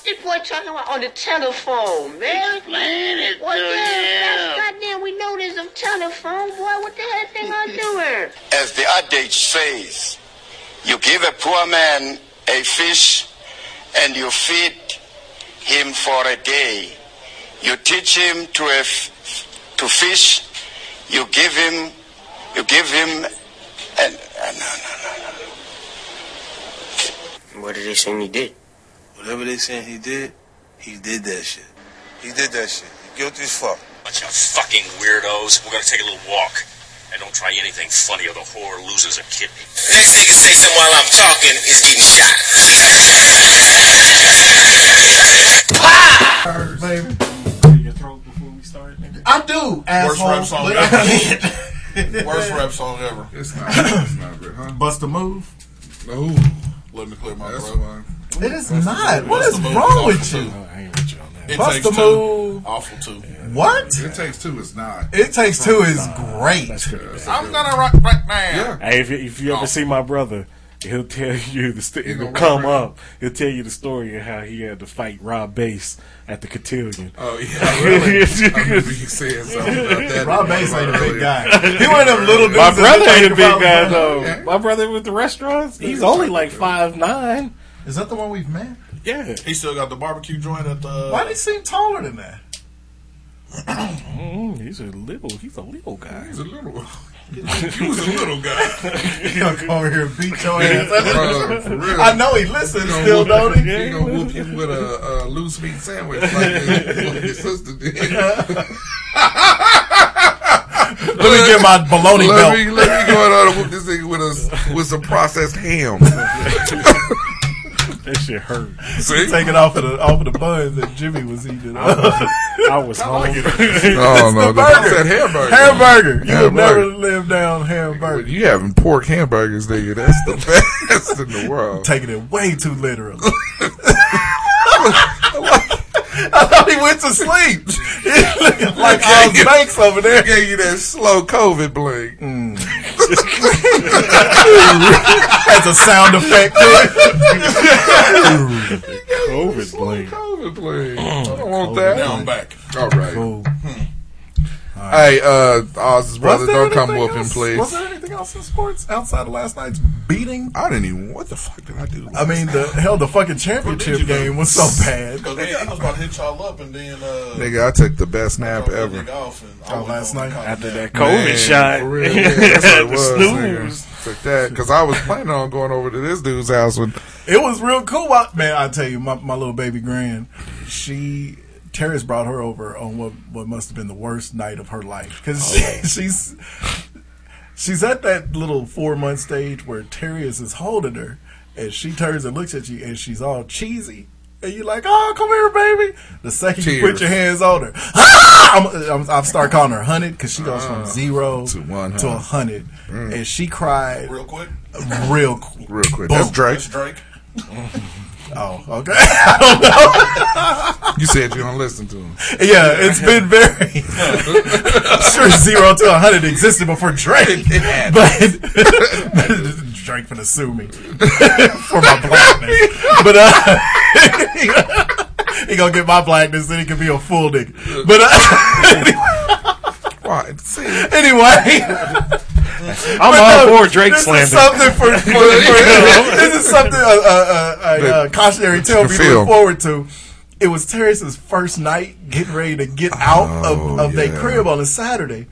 What this boy talking about on the telephone, man? Explain it What to the hell? him. Goddamn, we know there's a telephone, boy. What the hell thing I doing? As the adage says, you give a poor man a fish and you feed him for a day. You teach him to a f- to fish. You give him, you give him, and uh, no, no, no, no. What did they say he did? Whatever they saying he did, he did that shit. He did that shit. He guilty as fuck. Bunch of fucking weirdos. We're gonna take a little walk. And don't try anything funny or the whore loses a kidney. Next nigga say something while I'm talking is getting shot. baby. Your throat before we start. nigga? I do, Worst rap song ever. Worst rap song ever. It's not. It's not good, huh? Bust a move. No. Let me clear my That's throat. fine. It is not. What Bust is the Move wrong is with you? too. Oh, I ain't with you on that. It Bust takes the two. move. Awful too. What? It takes two. It's not. It takes two is great. That's pretty bad. I'm gonna rock right now. Yeah. Hey, if, you- if you ever oh. see my brother, he'll tell you the st- He it'll come rap up. He'll tell you the story of how he had to fight Rob Bass at the cotillion. Oh yeah. Really? I remember you saying something about that. Rob Bass ain't a big guy. He one of them little dudes. My that brother they ain't a big about- guy though. Okay. My brother with the restaurants, he's only like five nine. Is that the one we've met? Yeah, He still got the barbecue joint at the. Why did he seem taller than that? mm, he's a little. He's a little guy. He's a little. He was a little guy. He gonna come over here and beat your ass. Uh, for real. I know he listens still, whoop- don't he? He gonna whoop you with a, a loose meat sandwich like his, like his sister did. Let me get my baloney let belt. me let me go out and whoop this thing with a with some processed ham. That shit hurt. See? Take it off of the off of the buns that Jimmy was eating. I was home. Oh no, the the burger. said hamburger. hamburger. You would never Hamburger. live down hamburger. You having pork hamburgers, nigga? That's the best in the world. Taking it way too literally. I thought he went to sleep. He looking like Oz Banks over there. Gave you that slow COVID blink. Mm. As a sound effect. COVID blame. COVID blink. I don't want that. Now I'm back. All right. Cool. Hey, uh, Oz's brother, don't come anything whoop him, else- please. Was there anything else in sports outside of last night's beating? I didn't even. What the fuck did I do? I mean, the hell, the fucking championship you do? game was so bad. Because he was about to hit y'all up and then. Uh, Nigga, I took the best nap ever. nigga off and Oh, last night? After that COVID Man, shot, For real, yeah, that's what it was. snooze. Took that because I was planning on going over to this dude's house when It was real cool. While- Man, I tell you, my, my little baby Grand, she Terrace brought her over on what what must have been the worst night of her life because Oh. she's she's at that little four month stage where Terrius is holding her, and she turns and looks at you, and she's all cheesy. And you're like, oh, come here, baby. The second you put your hands on her, ah! I'm, I'm, I start calling her hundred because she goes from zero Uh, to 100. to a hundred, and she cried Real quick. real quick. real quick. That's Drake. It's Drake. Oh, okay. I don't know. You said you don't listen to him. Yeah, it's been very. I'm sure zero to a hundred existed before Drake, but Drake finna sue me for my blackness. But uh, he gonna get my blackness, then he can be a full nigga. But uh, Why? See, anyway, I'm But all no, for Drake this slander. Is something for, for, for this is something uh, uh, uh, a, a, a, a, cautionary tale we look forward to. It was Terrence's first night getting ready to get out oh, of, of their crib on a Saturday.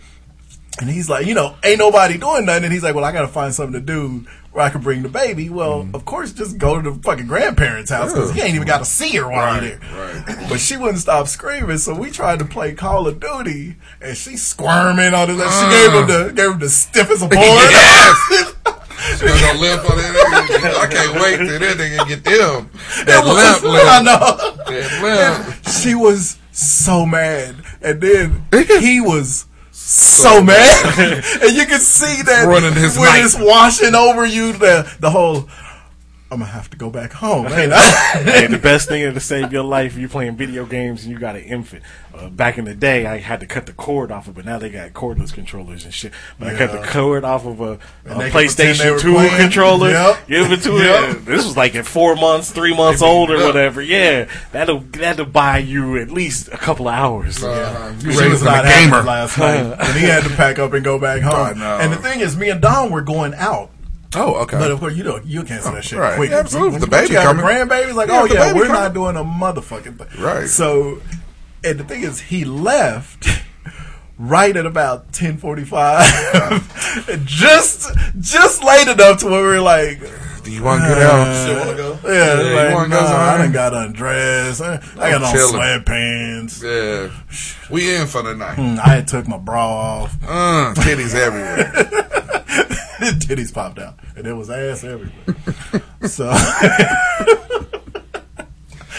And he's like, you know, ain't nobody doing nothing. And he's like, well, I got to find something to do where I can bring the baby. Well, mm. of course, just go to the fucking grandparents' house because he ain't even got to see her while Right, you're there. But she wouldn't stop screaming, so we tried to play Call of Duty, and she squirming on it. She gave him ah. the gave him the stiffest of board. Yes. She gonna limp on that. I can't wait till that nigga get them. That was- limp, limp. I know. That limp. She was so mad, and then he was so mad, and you can see that Running his when night. it's washing over you. The the whole. I'm gonna have to go back home. ain't I? hey, the best thing to save your life, you're playing video games and you got an infant. Uh, back in the day, I had to cut the cord off of, but now they got cordless controllers and shit. But I cut the cord off of a, a And they can pretend they PlayStation 2 playing. controller. Yep. Give it to Yep. it. This was like at four months, three months They old or whatever. Yeah, that'll that'll buy you at least a couple of hours. Uh-huh. You She was raising a gamer. last night, and he had to pack up and go back home. I know. And the thing is, me and Don were going out. Oh, okay. But of course, you don't you cancel that shit Right. quick. Yeah, absolutely. When The baby have coming. a grandbaby, like, Yeah, oh yeah, we're coming. not doing a motherfucking thing. Right. So, and the thing is, he left right at about ten forty five, just just late enough to where we are like. Do you want to get out? Shit, wanna go? Yeah, Yeah, you like, wanna no, go I somewhere? done got undressed. I, I got on chilling. sweatpants. Yeah. We in for the night. Mm, I took my bra off. Uh, titties everywhere. Titties popped out, and there was ass everywhere. so,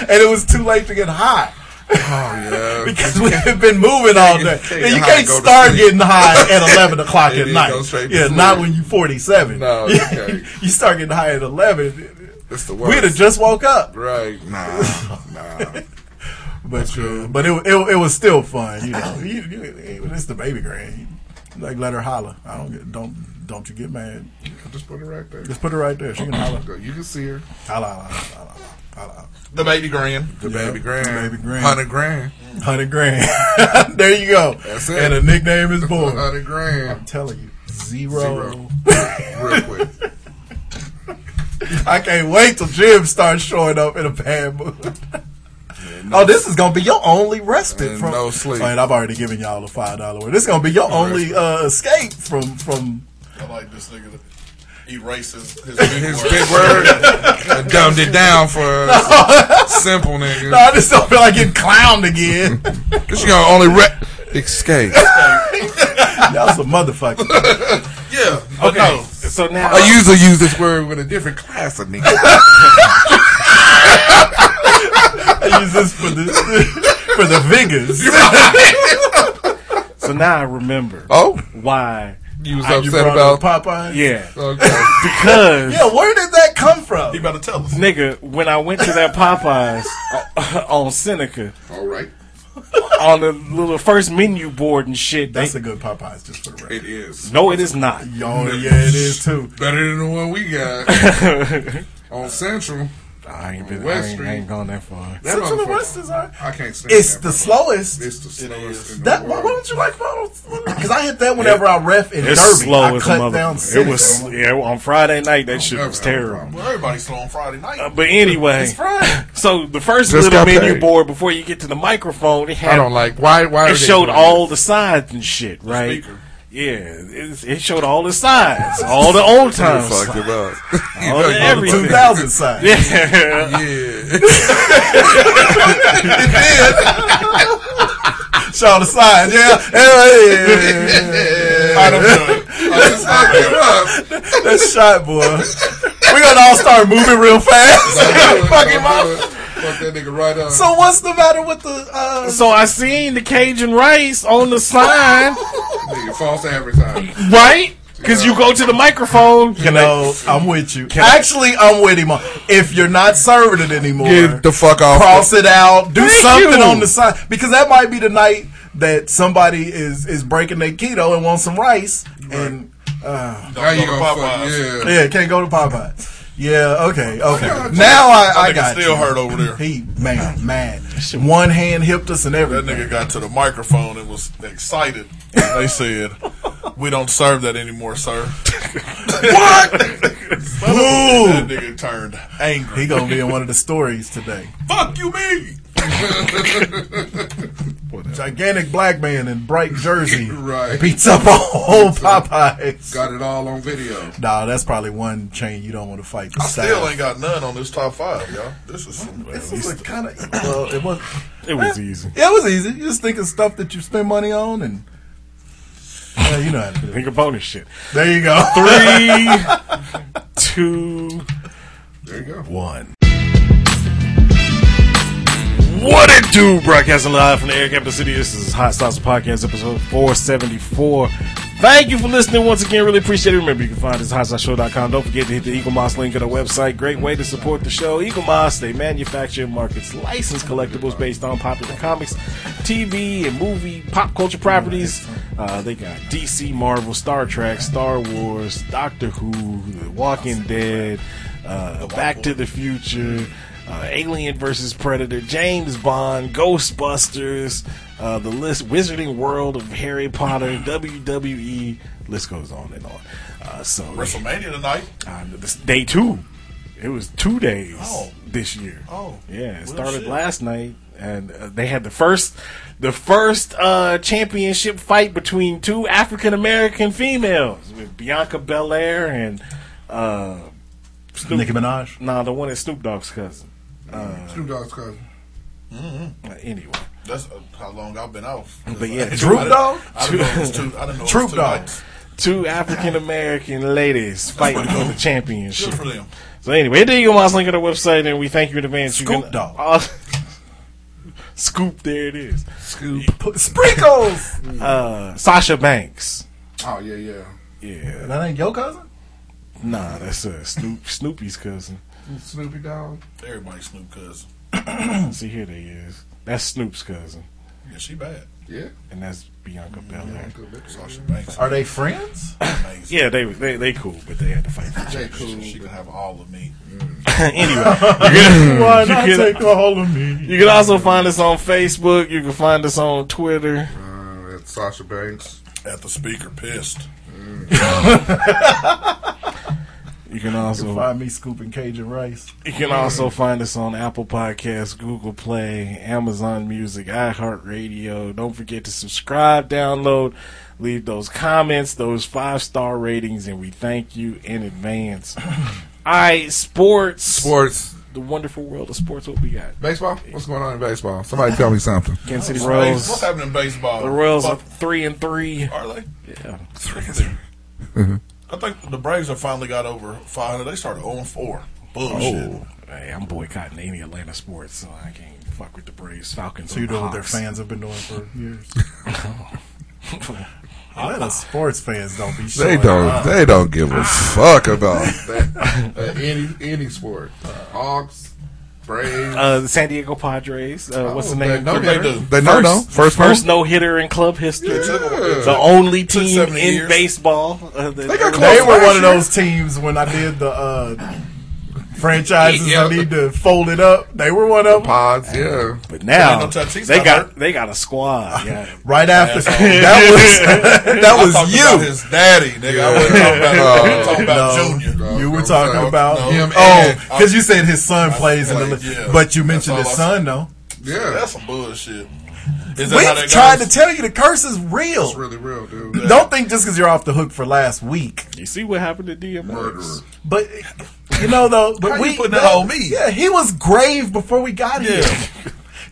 and it was too late to get high Oh, yeah. because we've been moving all day. you can't and go to start getting high at eleven o'clock at night. Yeah, sleep. not when you're forty seven. No, you you start getting high at eleven. It's the worst. We'd have just woke up. Right. Nah. Nah. But uh, but it, it it was still fun, you know. You, you, it's the baby grand. Like let her holler. I don't get don't don't you get mad. Just put it right there. Just put her right there. She can holler. You can see her. Holla, holla, holla, holla, holla. The baby grand. The Yeah, baby grand. the baby grand. Hundred grand. Hundred grand. there you go. That's it. And a nickname is born. Hundred grand. I'm telling you, zero. Zero. Real quick. I can't wait till Jim starts showing up in a bad mood. oh, this is gonna be your only respite And from no sleep. Oh, and I've already given y'all a five dollar word. This is gonna be your only uh, escape from from. I like this nigga that erases his big, his big word and dumbed it down for us simple niggas. No, I just don't feel like getting clowned again. This gonna only re- escape. y'all some motherfuckers. Yeah. Okay, No. so now I usually use this word with a different class of niggas. I use this for the for the vigors. so now I remember Oh, why. You was You upset brought about up Popeye. Yeah, Okay. because Yeah, where did that come from? You better tell us. nigga, when I went to that Popeyes uh, on Seneca All right. on the little first menu board and shit, they That's a good Popeyes, just for the record. It is no, it is not. Yo, yeah, it is too. better than the one we got on Central. I ain't been. I ain't, Street. I ain't gone that far. That Central and motherfucker- West is alright. I can't stand It's that the motherfucker. slowest. It's the slowest in the That why world. don't you like Because I hit that whenever I ref in It's Derby. slow I as cut mother. down. It was yeah on Friday night. That shit was terrible. problem. Well, everybody's slow on Friday night. Uh, but anyway, It's Friday. so the first Just little menu paid. board before you get to the microphone, it had I don't like why. Why it showed all the sides and shit, right? Speaker. Yeah, it, it showed all the signs, all the old You time fucked sides, him up. all the everything. 2000 side. Yeah, Yeah. Show the signs, Yeah. Done. I just fucked him up. That's shot, boy. We're gonna all start moving real fast. Fuck him up. Fuck that nigga right up. So what's the matter with the? Uh, so I seen the Cajun rice on the sign, nigga, false advertising. right? Because you go to the microphone, you know, I'm with you. Actually, I'm with him. If you're not serving it anymore, Get the fuck off. cross it out. Do Thank something you. on the side because that might be the night that somebody is is breaking their keto and wants some rice, and Uh, Now you go to fuck, Popeyes. yeah. yeah, can't go to Popeye. Yeah, okay, okay. Now I, I got still you. hurt over there. He man, mad. One hand hipped us and everything. That nigga got to the microphone and was excited. And they said, "We don't serve that anymore, sir." what? That nigga turned angry. He gonna be in one of the stories today. Fuck you, me. Gigantic black man in bright jersey Right. beats up a whole Popeyes. Got it all on video. Nah, that's probably one chain you don't want to fight. The I still ain't got none on this top five, y'all. This is some. This is kind of well, it was. It was eh, easy. Yeah, it was easy. You just think of stuff that you spend money on, and yeah, you know how to do. Think of bonus shit. There you go. Three, two, There you go. one. What it do? Broadcasting live from the Air Capital City. This is Hot Sauce Podcast, episode 474. Thank you for listening once again. Really appreciate it. Remember, you can find us at hotsauceshow.com. Don't forget to hit the Eaglemoss link on the website. Great way to support the show. Eaglemoss, they manufacture and markets licensed collectibles based on popular comics, TV, and movie, pop culture properties. Uh, they got DC, Marvel, Star Trek, Star Wars, Doctor Who, The Walking Dead, uh, Back to the Future, uh, Alien versus Predator, James Bond, Ghostbusters, uh, the list, Wizarding World of Harry Potter, WWE, list goes on and on. Uh, so WrestleMania tonight. uh, this day two. It was two days Oh. this year. Oh. yeah, it started shit. last night, and uh, they had the first, the first uh, championship fight between two African American females with Bianca Belair and uh, Snoop, Nicki Minaj. Nah, the one that's Snoop Dogg's cousin. Uh, Snoop Dogg's cousin. uh, anyway, That's uh, how long I've been off. But yeah, I didn't- Troop Dog? I didn't know it was two. I didn't know it was Troop Dog. two African American ladies fighting for the championship. Good for them. So anyway, there you go, Mouse. Link on the website, and we thank you in advance. You Scoop can- Dog. Uh, Scoop, there it is. Scoop. Sprinkles. Uh, Sasha Banks. Oh yeah, yeah. Yeah. that ain't your cousin. Nah, that's uh, Snoop, Snoopy's cousin. Snoopy Dog. Everybody Snoop cousin. See, here they is. That's Snoop's cousin. Yeah, she bad. Yeah. And that's Bianca Belair. Sasha Banks. Are they friends? Yeah, they, they they cool, but they had to fight. They cool. She can have all of me. anyway, you can, Why not can- take all of me? You can also find us on Facebook. You can find us on Twitter. Uh, at Sasha Banks. At the speaker pissed. You can You also can find me scooping Cajun rice. You can also find us on Apple Podcasts, Google Play, Amazon Music, iHeartRadio. Don't forget to subscribe, download, leave those comments, those five star ratings, and we thank you in advance. All right, sports. Sports. The wonderful world of sports. What we got? Baseball? What's going on in baseball? Somebody tell me something. Kansas City Royals. What's happening in baseball? The Royals Fuck, are three and three. Are they? Yeah. Three and three. I think the Braves have finally got over 500. They started 0 4. Bullshit. Oh, hey, I'm boycotting any Atlanta sports, so I can't fuck with the Braves, Falcons. So you or know what their fans have been doing for years. Atlanta sports fans don't be. They don't. up. They don't give a fuck about that. Uh, any any sport. Hawks, Braves. Uh, the San Diego Padres. Uh, what's the Oh, name? they know First- they do. They know, no. First first no. no hitter in club history. Yeah. The only team in years. baseball. Uh, that- They got close They were last one of those teams when I did the uh, franchises Yeah. I need to fold it up. They were one of them. Pods, yeah. But now no they got got hurt. they got a squad. Yeah. Right after that was that I was talked you. about his daddy, nigga. I wasn't talking about, I was talking about No. Junior. You were talking saying, about no, him oh, because you said his son plays in the. played, league. yeah. But you mentioned all his son though. Yeah, that's some bullshit. Is We how that tried to tell you the curse is real. It's really real, dude. Don't think just because you're off the hook for last week. You see what happened to DMX? Murderer. But you know though, but How we you putting that on me? Yeah, he was grave before we got here.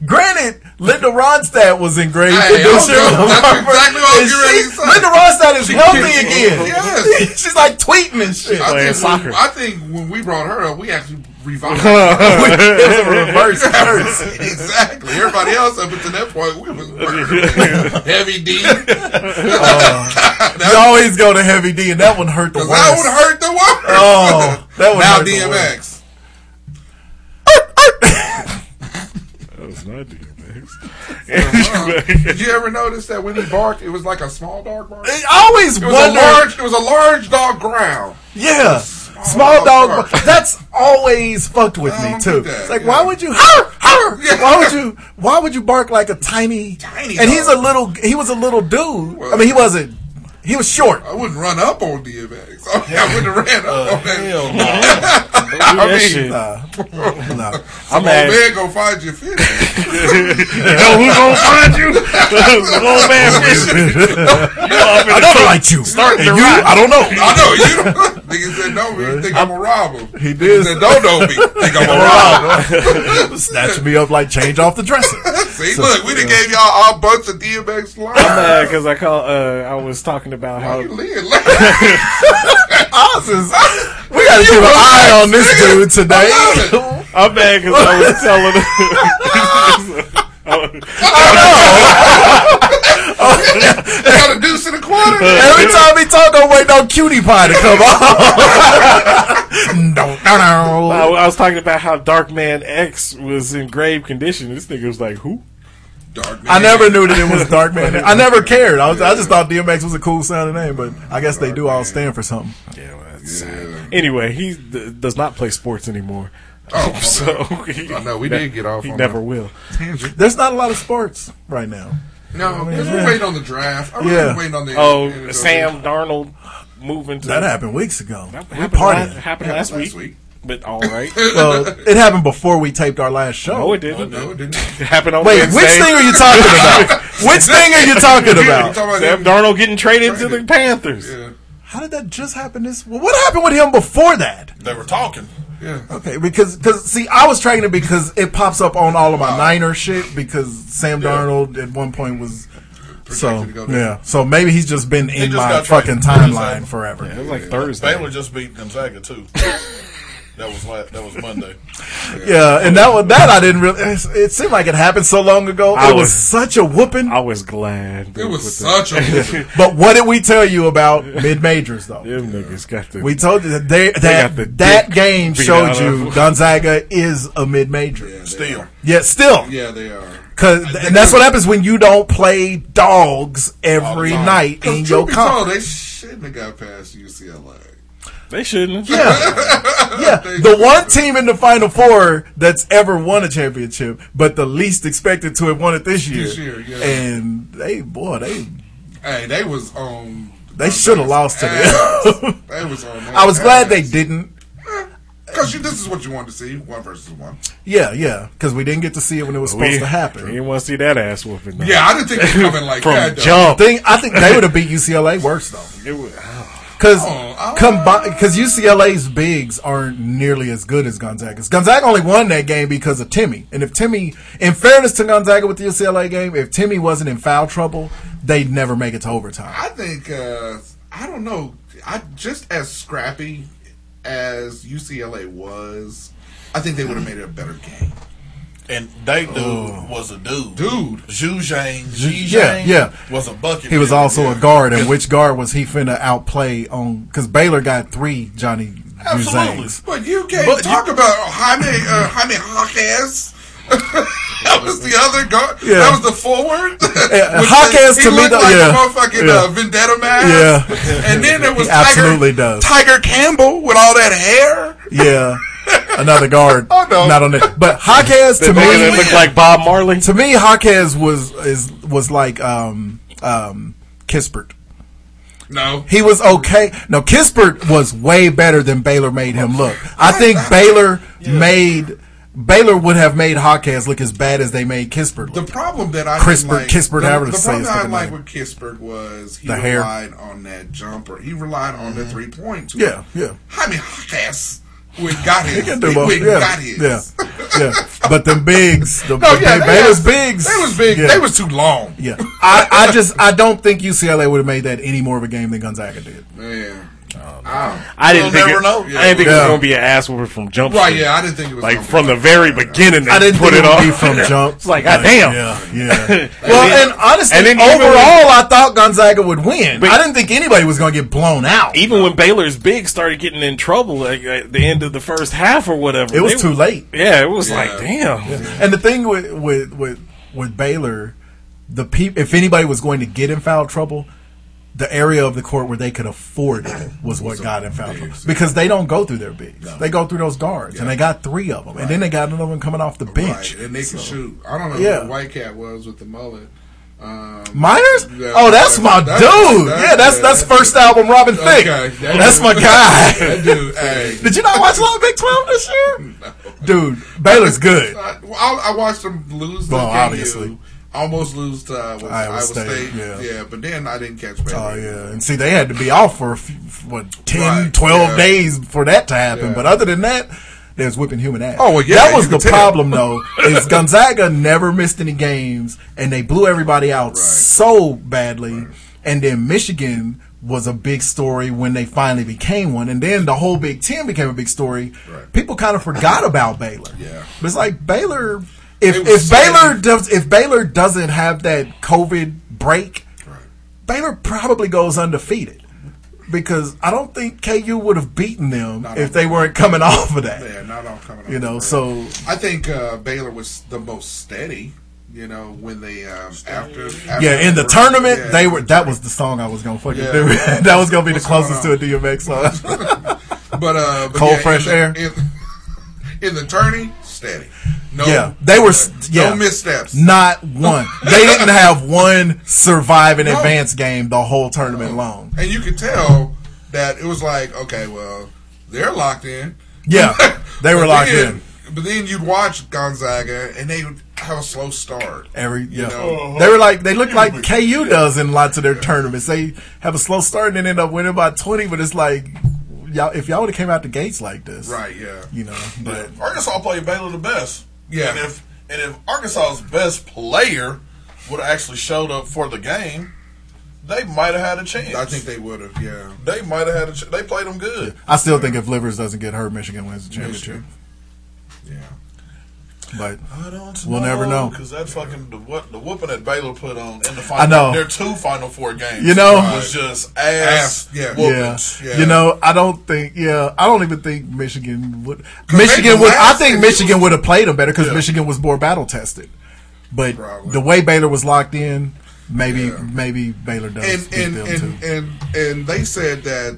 Granted, Linda Ronstadt was in grave Hey, condition. That's exactly what I was And she- to. Linda Ronstadt is She healthy again. Yes. She's like tweeting and shit. I Playing think, soccer. when, I think when we brought her up, we actually revived. it was a reverse curse. exactly. Everybody else up until that point, we was heavy D. Uh, you always go to Heavy D, and that one hurt the worst. that would hurt the worst. Oh, that would now hurt the worst. DMX. it's not DMX. Did you ever notice that when he barked, it was like a small dog bark? I always It was wonder. a large. It was a large dog growl. Yeah. Small dog. That's always fucked with me too. It's like, why would you? Howr, howr. Why would you? Why would you bark like a tiny? Tiny And he's a little. He was a little dude. I mean, he wasn't. He was short. I wouldn't run up on DMX. I, mean, I wouldn't have ran up uh, on that. Hell no. I Don't do that mean, shit. Nah. nah. Some I'm old mad. man gonna find you fishing. You know who's gonna find you? Some old man fishing. You off I don't like you. Starting And to you, ride. I don't know. I know you. Don't, nigga said no. You think I'm gonna rob him? He Nigga did. said don't know me. Think I'm gonna rob him? Snatch me up like change off the dresser. See, look, we done gave y'all a bunch of DMX lines. I'm mad because I call. Uh, I was talking about how. You lean- Oz we gotta keep an eye on this dude today. I'm mad because I was telling. got a deuce in the corner. Every time he talk, I'm waiting on Cutie Pie to come on. no, no, no. I, I was talking about how Dark Man X was in grave condition. This nigga was like, "Who?" Dark I never knew that it was Dark Man. I never cared. I, was, I just thought DMX was a cool sounding name, but I guess they do all stand for something. Yeah, well, that's Anyway, he d- does not play sports anymore. Oh, so he, I know, we did get off He on never that. will. There's not a lot of sports right now. No, because we're waiting on the draft. I'm Yeah. really waiting on the. Oh, NFL Sam Darnold moving to That happened weeks ago. That We happened, partied. last, happened last, week, But all right. Well, it happened before we taped our last show. no, it didn't. Oh, no, it didn't. It happened on Wait, Wednesday. which thing are you talking about? which thing are you talking You about? talking about Sam Darnold getting traded to the Panthers. Yeah, How did that just happen? This well, what happened with him before that? They were talking. Yeah. Okay, because because see, I was tracking it because it pops up on all of my Niner shit because Sam Darnold at one point was so Projected to go there. yeah. So maybe he's just been in just my fucking timeline forever. It was like Thursday. Baylor just beat Gonzaga too. that was la- that was Monday. Yeah, and that was that I didn't really. It, it seemed like it happened so long ago. I it was, was- such a whooping. I was glad. It was with such a. But what did we tell you about mid majors though? The, them niggas got the. We told you that they, got that the that game showed you. Gonzaga is a mid major. Yeah, Still. are. Yeah, still. Yeah, they are. Cause, and that's what happens when you don't play dogs every night in your truth be told, they shouldn't have got past UCLA. They shouldn't. Yeah, yeah. The one team in the Final Four that's ever won a championship, but the least expected to have won it this year. This year, yeah. And they, boy, they Hey, they was on. they should have lost to them. They was on. I was glad they didn't. Eh, because this is what you want to see: one versus one. Yeah, yeah, because we didn't get to see it when it was supposed We, to we happen. didn't want to see that ass whooping. though. Yeah, I didn't think they were coming like From that. though. jump. Thing, I think they would have beat UCLA worse though. It was, Because Oh, because UCLA's bigs aren't nearly as good as Gonzaga's. Gonzaga only won that game because of Timmy. And if Timmy, in fairness to Gonzaga with the UCLA game, if Timmy wasn't in foul trouble, they'd never make it to overtime. I think uh, I don't know. I just as scrappy as UCLA was, I think they would have made it a better game. And they dude was a dude. Dude. Juzang, Xi Yeah, yeah. was a bucket. He was man. also a guard, and which guard was he finna outplay on? Because Baylor got three Johnny Absolutely. Juzangs. But you can't But talk about Jaime uh, Jaime Jaquez. that was the other guard. Yeah. That was the forward. Yeah, With to he me, looked though, like yeah. a motherfucking Yeah. uh, Vendetta mask. Yeah. and then there was He Tiger, absolutely does. Tiger Campbell with all that hair. Yeah, another guard. Oh, no. not on it. But Jaquez to me, looked like Bob Marley. to me, Jaquez was is was like um um Kispert. No, He was okay. No, Kispert was way better than Baylor made him look. I think Baylor made Baylor would have made Jaquez look as bad as they made Kispert The problem that I Kispert- like, Kispert, the, however to the problem that I like name. with Kispert was he The hair. on that jumper. He relied on the three point. Yeah, yeah. I mean, Jaquez we got his. He can do We both. and Yeah, got his. yeah, yeah. But the bigs, the, No, yeah, big- they Baylor's had- bigs, They was big. Yeah. They was too long. Yeah, I, I just I don't think UCLA would have made that any more of a game than Gonzaga did. Man. I didn't think it, know. I didn't think it was Yeah. going to be an ass whooping from Jump Right, Street. yeah, I didn't think it was like gonna be from the like very beginning. They I didn't put think it it would on be from jump. It's like, But, damn. Yeah, yeah. well, and honestly, and then even overall, I thought Gonzaga would win. But- I didn't think anybody was going to get blown out. Even when Baylor's big started getting in trouble like, at the end of the first half or whatever, It was they- too late. Yeah, it was Yeah. like, damn. And the thing with with with, with Baylor, the peop, if anybody was going to get in foul trouble, the area of the court where they could afford it was what got in foul trouble because they don't go through their bigs; they go through those guards, and they got three of them, and then they got another one coming off the bench. Right, and they can So- shoot. I don't know Yeah. who the white cat was with the mullet. Um, Myers? yeah, oh, that's my that- dude. that- yeah, that's that's first album, Robin Thicke. Okay, that that's dude- my guy. that dude, hey. Did you not watch a lot of Big Twelve this year? Dude, Baylor's good. I, I, watched them lose. Well, obviously. Almost lose to uh, Iowa Iowa, State, State. yeah. Yeah. but then I didn't catch Baylor. Oh yeah, and see, they had to be off for a few, what 10, Right, 12 yeah. days for that to happen. Yeah. But other than that, they was whipping human ass. Oh, well, yeah, that was the tell. problem though. Is Gonzaga never missed any games, and they blew everybody out so badly, and then Michigan was a big story when they finally became one, and then the whole Big Ten became a big story. Right. People kind of forgot about Baylor. Yeah. but it's like Baylor. If It was if Baylor steady. does if Baylor doesn't have that COVID break, Baylor probably goes undefeated because I don't think KU would have beaten them Not if they weren't coming off of that. Yeah, not all coming. You know, the so. I think uh, Baylor was the most steady. You know, when they um, after, after yeah, in the break, tournament yeah, they were. the That was the song I was gonna fucking Yeah. do. that was gonna be What's the closest to a DMX song. But uh, but Cold, yeah, fresh in the, air. In, in the tourney, steady. No, yeah, they were. s- no Yeah, missteps. Not one. they didn't have one survive and No. advance game the whole tournament long. and you could tell that it was like, okay, well, they're locked in. Yeah, they were locked then- in. But then you'd watch Gonzaga, and they would have a slow start. Every yeah, know? Uh-huh. they were like they look like KU does in lots of their tournaments. They have a slow start and then end up winning by twenty. But it's like y'all if y'all would have came out the gates like this, Right? Yeah. You know, but Arkansas played Baylor the best. Yeah. And if and if Arkansas's best player would have actually showed up for the game, they might have had a chance. I think they would have. Yeah. they might have had a chance. They played them good. I still think if Livers doesn't get hurt, Michigan wins the championship. Michigan. Yeah. But I don't We'll never know. because that fucking the, what the whooping that Baylor put on in the final. I know. their two Final Four games. You know? was just ass. Ass, yeah. yeah. Yeah. you know, I don't think. Yeah, I don't even think Michigan would. Michigan would. I think Michigan would have played them better because Yeah. Michigan was more battle tested. But Probably. the way Baylor was locked in, maybe Yeah. maybe Baylor does and beat and them and, too. and and they said that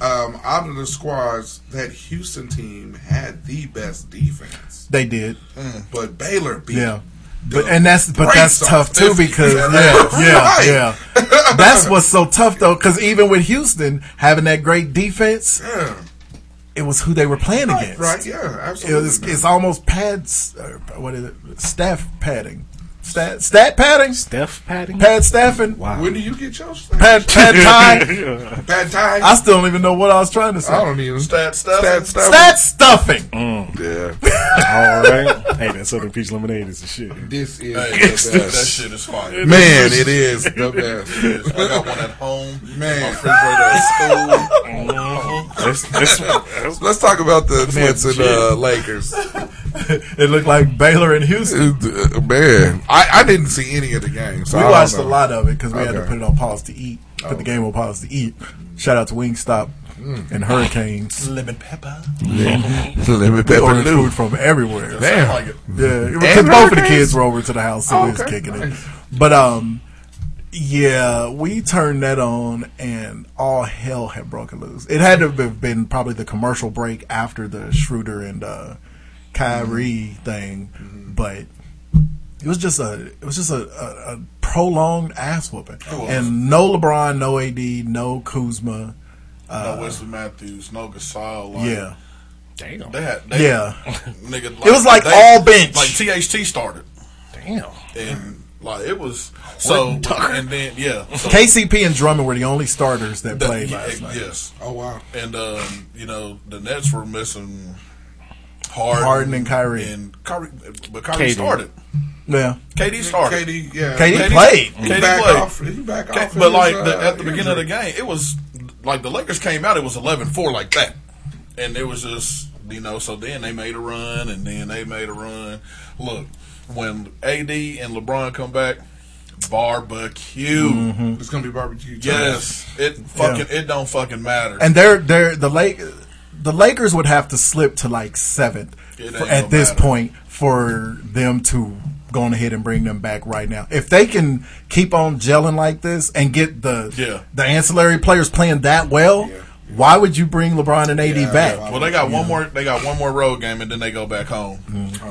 um, out of the squads, that Houston team had the best defense, They did. but Baylor beat. Yeah. But and that's but that's tough too because yeah Right. yeah yeah that's what's so tough though because even with Houston having that great defense Yeah, it was who they were playing right, against right, yeah, it absolutely. was it's almost pads what is it staff padding stat stat padding Steph padding? pad staffing Wow. when do you get yours? pad pad tie Bad time. I still don't even know what I was trying to say I don't even Stat stuff. Stat stuff. stat stuffing Yeah, All right. hey, that Southern Peach Lemonade is the shit. this is Hey, the that shit is fire. Man, it is the best. I got one at home. Man. my refrigerator at school. That's, that's, that's, Let's talk about the Nets and uh, Lakers. it looked like Baylor and Houston Uh, Man, I, I didn't see any of the games. So we I watched a lot of it because we had to put it on pause to eat put the game on pause to eat shout out to Wingstop Mm. and Hurricanes Lemon pepper. Lemon We ordered food from everywhere. Sound Damn. like it. Yeah, because both of the kids were over to the house, so Oh, we was okay. kicking it. But um, yeah, we turned that on, and all hell had broken loose. It had to have been probably the commercial break after the Schroeder and uh, Kyrie thing, but it was just a it was just a, a, a prolonged ass whooping, and no LeBron, no AD, no Kuzma. no Wesley Matthews, no Gasol. Like, Yeah, damn. They had, they, yeah. nigga, It was like all bench. Like THT started, Damn. and like it was so. And then yeah, so, KCP and Drummond were the only starters that the- played last night. yes, Oh wow. and um, you know the Nets were missing Harden, Harden and Kyrie. and Kyrie, but Kyrie KD. started. Yeah, KD started. KD, yeah. KD KD played. He KD back played. off. He back K- off. but his, like uh, the, at the beginning of the game, it was like the Lakers came out, it was 11-4 like that, and it was just you know. So then they made a run, and then they made a run. Look, when AD and LeBron come back, barbecue. It's gonna be barbecue. Yes, it fucking it don't fucking matter. And they're they're the Lake the Lakers would have to slip to like seventh for, at no this matter. point for them to go on ahead and bring them back right now. If they can keep on gelling like this and get the Yeah. the ancillary players playing that well, why would you bring LeBron and AD back? well, they got one more. They got one more road game, and then they go back home.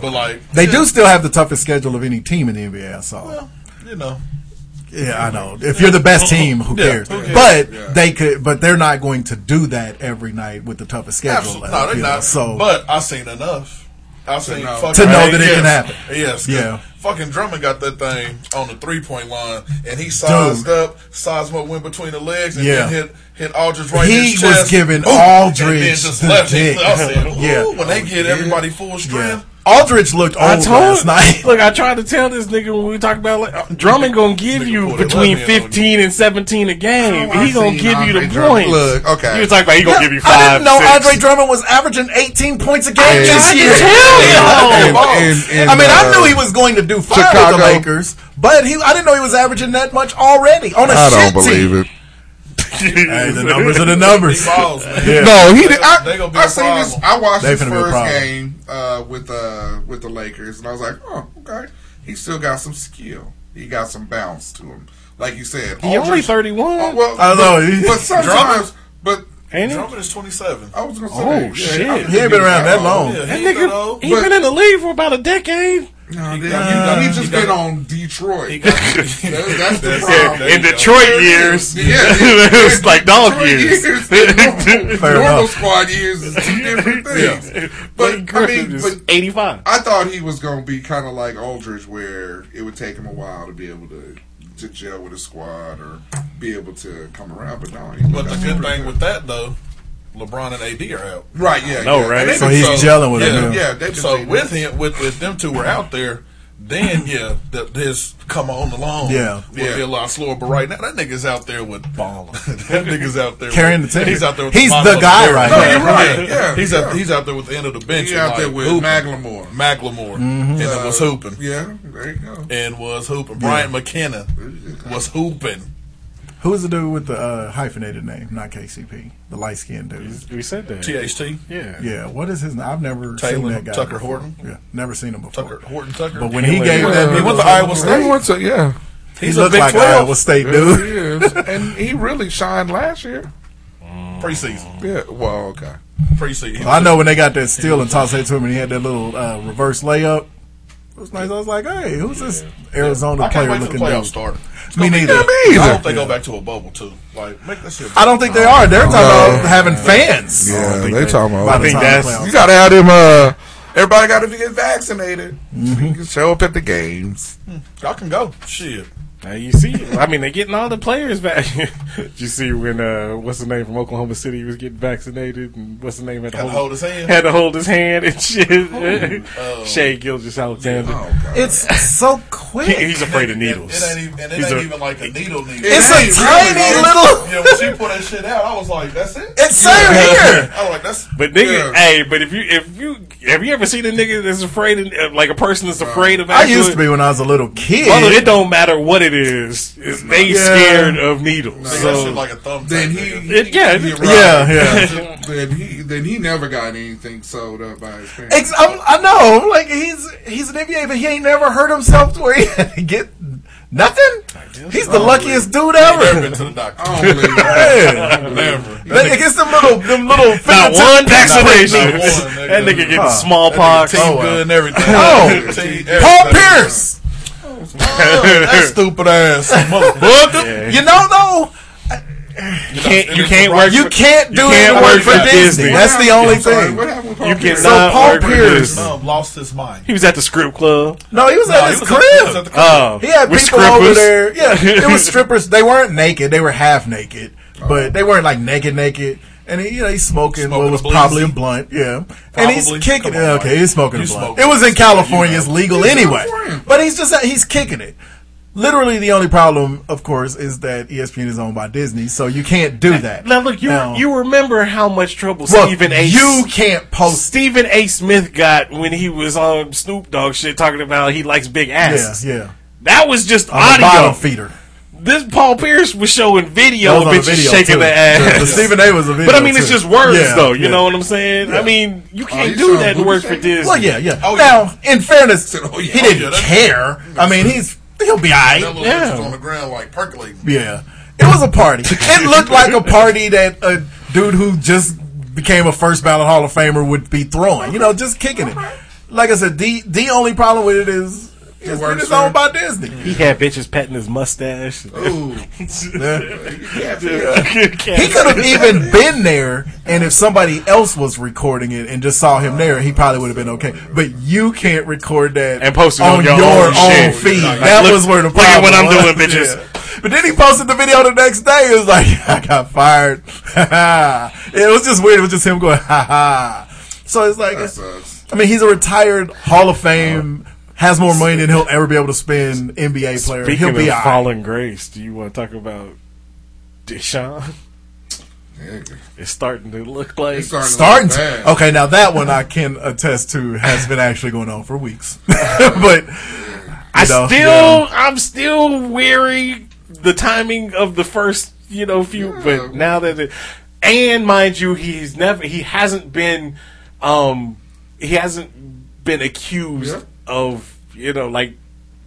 But like Mm-hmm. They yeah, do still have the toughest schedule of any team in the NBA. So you know. yeah, I know. If you're the best team, who Yeah, cares? who cares? But Yeah. they could. But they're not going to do that every night with the toughest schedule. Absolutely, no, they're not. So but I've seen enough. I seen know. fucking To know that it yes, can happen. Yes, Yeah. Fucking Drummond got that thing on the three point line, and he sized Dude. up, sized what went between the legs, and Yeah. then hit hit Aldridge right in He his was chest. giving Ooh, Aldridge and then just the left him. dick. I said, Ooh, Yeah. when they oh, get everybody full strength. Aldridge looked I old told last night. Look, I tried to tell this nigga when we talked about like, Drummond gonna give you between left hand on fifteen and seventeen a game. Oh, I he gonna seen give you the Andre Drummond. points. Look, okay. You was talking about he gonna give you five. I didn't know six. Andre Drummond was averaging 18 points a game And- this I year. can tell you. And- Oh. and- and, I mean, I uh, knew he was going to do fine with the Lakers, but he, I didn't know he was averaging that much already on a I shit don't believe team. it. Hey, the numbers are the numbers. Balls. Yeah. No, he They did. gonna- I, they gonna be seen this. I watched They his finna be a first game uh, with uh, with the Lakers, and I was like, oh, okay. He still got some skill. He got some bounce to him, like you said. He only thirty one. Oh, well, I know, But, he- but sometimes, but Ain't he? Drummond is twenty seven. I was gonna say, Oh, yeah, shit. I don't He ain't been around that long. Yeah, That he ain't that nigga, he But- been in the league for about a decade. No, he, he, got- he he just got- been on Detroit. Got- That- that's the problem. it. In Detroit years, Yeah, it was yeah, like dog Detroit years. normal, normal squad years is two different things. Blake But I mean, but eighty five. I thought he was going to be kind of like Aldridge, where it would take him a while to be able to to gel with a squad or be able to come around. But no, he But the good thing with that though, LeBron and AD are out. right, yeah, No. yeah. right? And they've So he's gelling with yeah, him. Yeah, they've So with that. him, with with them two were out there, then yeah, the, his come on the along, Yeah. would Yeah. be a lot slower. But right now, that nigga's out there with ball. that nigga's out there Carrying with, the team. He's out there. With He's bottom the guy barrel. right No, now. you're right. Yeah, he's yeah. out. He's out there with the end of the bench. He and, out there with hooping. Macklemore. Macklemore, Mm-hmm. and it was hooping, Yeah, there you go. and was hooping. Brian McKenna was hooping. Who's the dude with the uh, hyphenated name? Not KCP, the light skinned dude. We said that. THT, Yeah. Yeah, what is his name? I've never seen Taylor that guy. Tucker before. Horton? Yeah, never seen him before. Tucker Horton Tucker. But when he gave Well, that, he went to Iowa State. to, yeah. he He's a looked Big like 12. Iowa State Yeah, dude. he is. and he really shined last year. preseason, Yeah, well, okay. preseason. He I know when they got that steal and tossed it to him, and he had that little uh, reverse layup. It was nice. I was like, "Hey, who's this Arizona I can't player wait till the looking playoffs dude?" Start. It's Me neither. good. Me I hope they go back to a bubble too. Like make that shit. I don't think they are. They're talking No. about uh, having fans. Yeah, think they that- talking about. I think that's- You gotta have them. Uh, everybody got to get vaccinated. You can show up at the games. Hmm. Y'all can go. Shit. Now you see, I mean, they're getting all the players back. Did you see when uh, what's the name from Oklahoma City was getting vaccinated, and what's the name had to, Had to hold his hand? had to hold his hand and shit. Shai Gilgeous-Alexander, Oh It's so quick. He- he's afraid of needles. And, it ain't even, it ain't a- even like a needle needle. It's ain't a tiny man. little. Yeah, when she put that shit out, I was like, "That's it." It's same here. I was like, "That's." But nigga, Yeah. hey, but if you if you have you ever seen a nigga that's afraid of like a person that's afraid of I used to be when I was a little kid. Brother, it don't matter what it is. It's, they Yeah. scared of needles. Nigga, that So like a thumb. Then tack, he. It- yeah, he- it- Yeah, yeah. Then he, then he never got anything sold up by his parents. Ex- I'm, I know. I'm like he's he's an NBA, but he ain't never hurt himself to where he had to get nothing. He's the luckiest dude Never ever. been to the doctor. I don't believe that. Yeah. Never. That, gets them little them little not fingertip one vaccination. Not one, nigga. that nigga getting smallpox. Oh, good and everything. Oh. Paul. Pierce. that stupid ass motherfucker. You know though, You can't. You can't work. you for- can't do you it can't work work for for Disney. Disney. That's the only thing. What happened with Paul You Pierce? cannot So Paul work for Pierce- Disney. No, lost his mind. He was at the script club. No, he was at his crib. he the crib. Oh, He had with people over there. Yeah, it was strippers. They weren't naked. They were half naked, oh. but they weren't like naked, naked. And he, you know, he's smoking, Smoking what was a probably a blunt. Yeah, and he's kicking it. Okay, he's smoking a blunt. smoke It was in. California. You It's legal He's anyway. But he's just he's kicking it. Literally, the only problem, of course, is that ESPN is owned by Disney, so you can't do that. Now look, you Now- you remember how much trouble Well, Stephen A. you can't post. Stephen A. Smith got when he was on Snoop Dogg shit talking about he likes big Yeah, asses. yeah. That was just On the audio. bottom feeder. This Paul Pierce was showing video That of was on the bitches video, shaking too. their ass. The- the Stephen A. was a video, But I mean, it's just words Yeah, though. You yeah. know what I'm saying? I mean, you can't oh, he's do that to booty work for? Disney. Well, yeah, yeah. Oh, now, in fairness, oh, yeah. he didn't Oh, yeah, care. I mean, he's he'll be alright. Yeah. on the ground like percolating. Yeah, it was a party. It looked like a party that a dude who just became a first ballot Hall of Famer would be throwing. You know, just kicking it. Like I said, the the only problem with it is it's works it's for owned by Disney. He had bitches petting his mustache. Ooh. He He could have even been there, and if somebody else was recording it and just saw him there, he probably would have been okay. But you can't record that And post it on, on your your own shit. feed. Like, that look- was where the problem. look at problem what I'm doing, bitches. Yeah. But then he posted the video the next day. It was like I got fired. it was just weird. It was just him going ha ha. So it's like That sucks. I mean, he's a retired Hall of Fame. Has more money than he'll ever be able to spend. NBA player. Speaking he'll be of all right. fallen grace, do you want to talk about Deshaun? Yeah. It's starting to look like It's starting, starting to look to, bad. okay now that one i can attest to has been actually going on for weeks but I know, still, yeah. I'm still weary the timing of the first, you know, few. But now that, it, and mind you, he's never, he hasn't been, um, he hasn't been accused Yeah. Of, you know, like.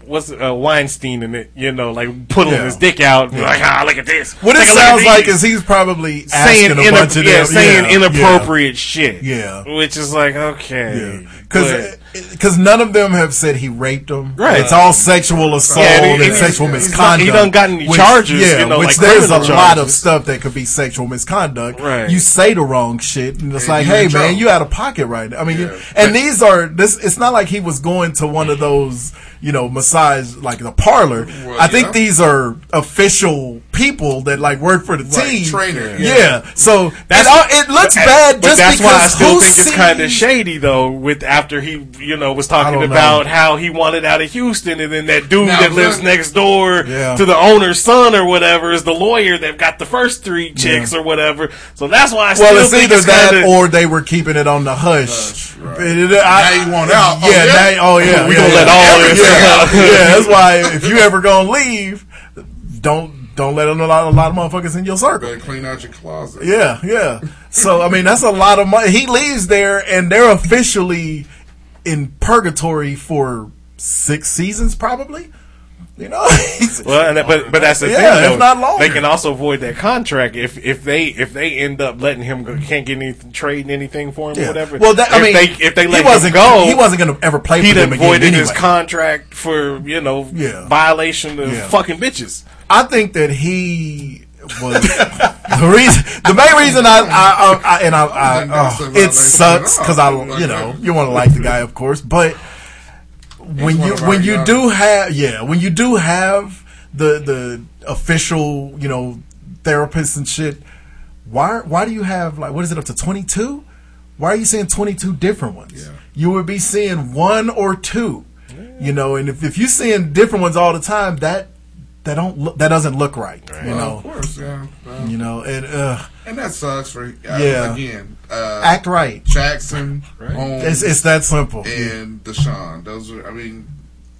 What's uh, Weinstein in it? You know, like pulling Yeah. his dick out, Yeah. like ah, look at this. what it Take at sounds like is he's probably saying, asking a ina- bunch of yeah, saying inappropriate shit. Yeah. which is like okay, because because none of them have said he raped them Right. it's all sexual assault Yeah, and and, he- sexual misconduct he done gotten which- charges, yeah you know, which like there's a criminal lot of stuff that could be sexual misconduct Right. you say the wrong shit and it's And like hey man you out of pocket right now. i mean Yeah. and these are this it's not like he was going to one of those you know massage like the parlor Well, i think these are official people that like work for the Right, team trainer, yeah, yeah. so That's- that's it, it looks But- bad but that's why I still think it's kind of shady though. With after he, you know, was talking don't know. about how he wanted out of Houston, and then that dude Now, that lives next door Yeah. to the owner's son or whatever is the lawyer that got the first three chicks or whatever. So that's why I still Well, it's think either it's that kinda, or they were keeping it on the hush. right. It- it- I- Now you want out. Oh, Yeah, yeah? now- oh yeah. We yeah, gonna yeah. let all yeah, this yeah, out. yeah, that's why if you ever gonna leave, don't don't let a lot, a lot of motherfuckers in your circle. Better clean out your closet. Yeah, yeah. So I mean, that's a lot of money. He leaves there, and they're officially in purgatory for six seasons, probably. You know, Well, and that, but but that's the Yeah, thing. if Though. not longer. They can also void that contract if if they if they end up letting him go, can't get anything trading anything for him Yeah. or whatever. Well, that, I if mean, they if they he let wasn't him go, he wasn't going to ever play he for them done again voided anyway. his contract for you know Yeah. violation of Yeah. fucking bitches. I think that he was the reason. The main reason I, I, I, I and I, I think oh, it sucks because I, Like you know, you want to like the guy, of course, but when you when you young- do have yeah when you do have the the official you know therapists and shit, why why do you have like what is it up to twenty two? Why are you seeing twenty two different ones? Yeah. You would be seeing one or two, you know, and if if you're seeing different ones all the time, that that don't look, that doesn't look right, you Well, know. of course, yeah. Well, You know, and uh, and that sucks for uh, Yeah. again. Uh, act right. Jackson, Holmes, It's it's that simple. and Deshaun. Those are, I mean,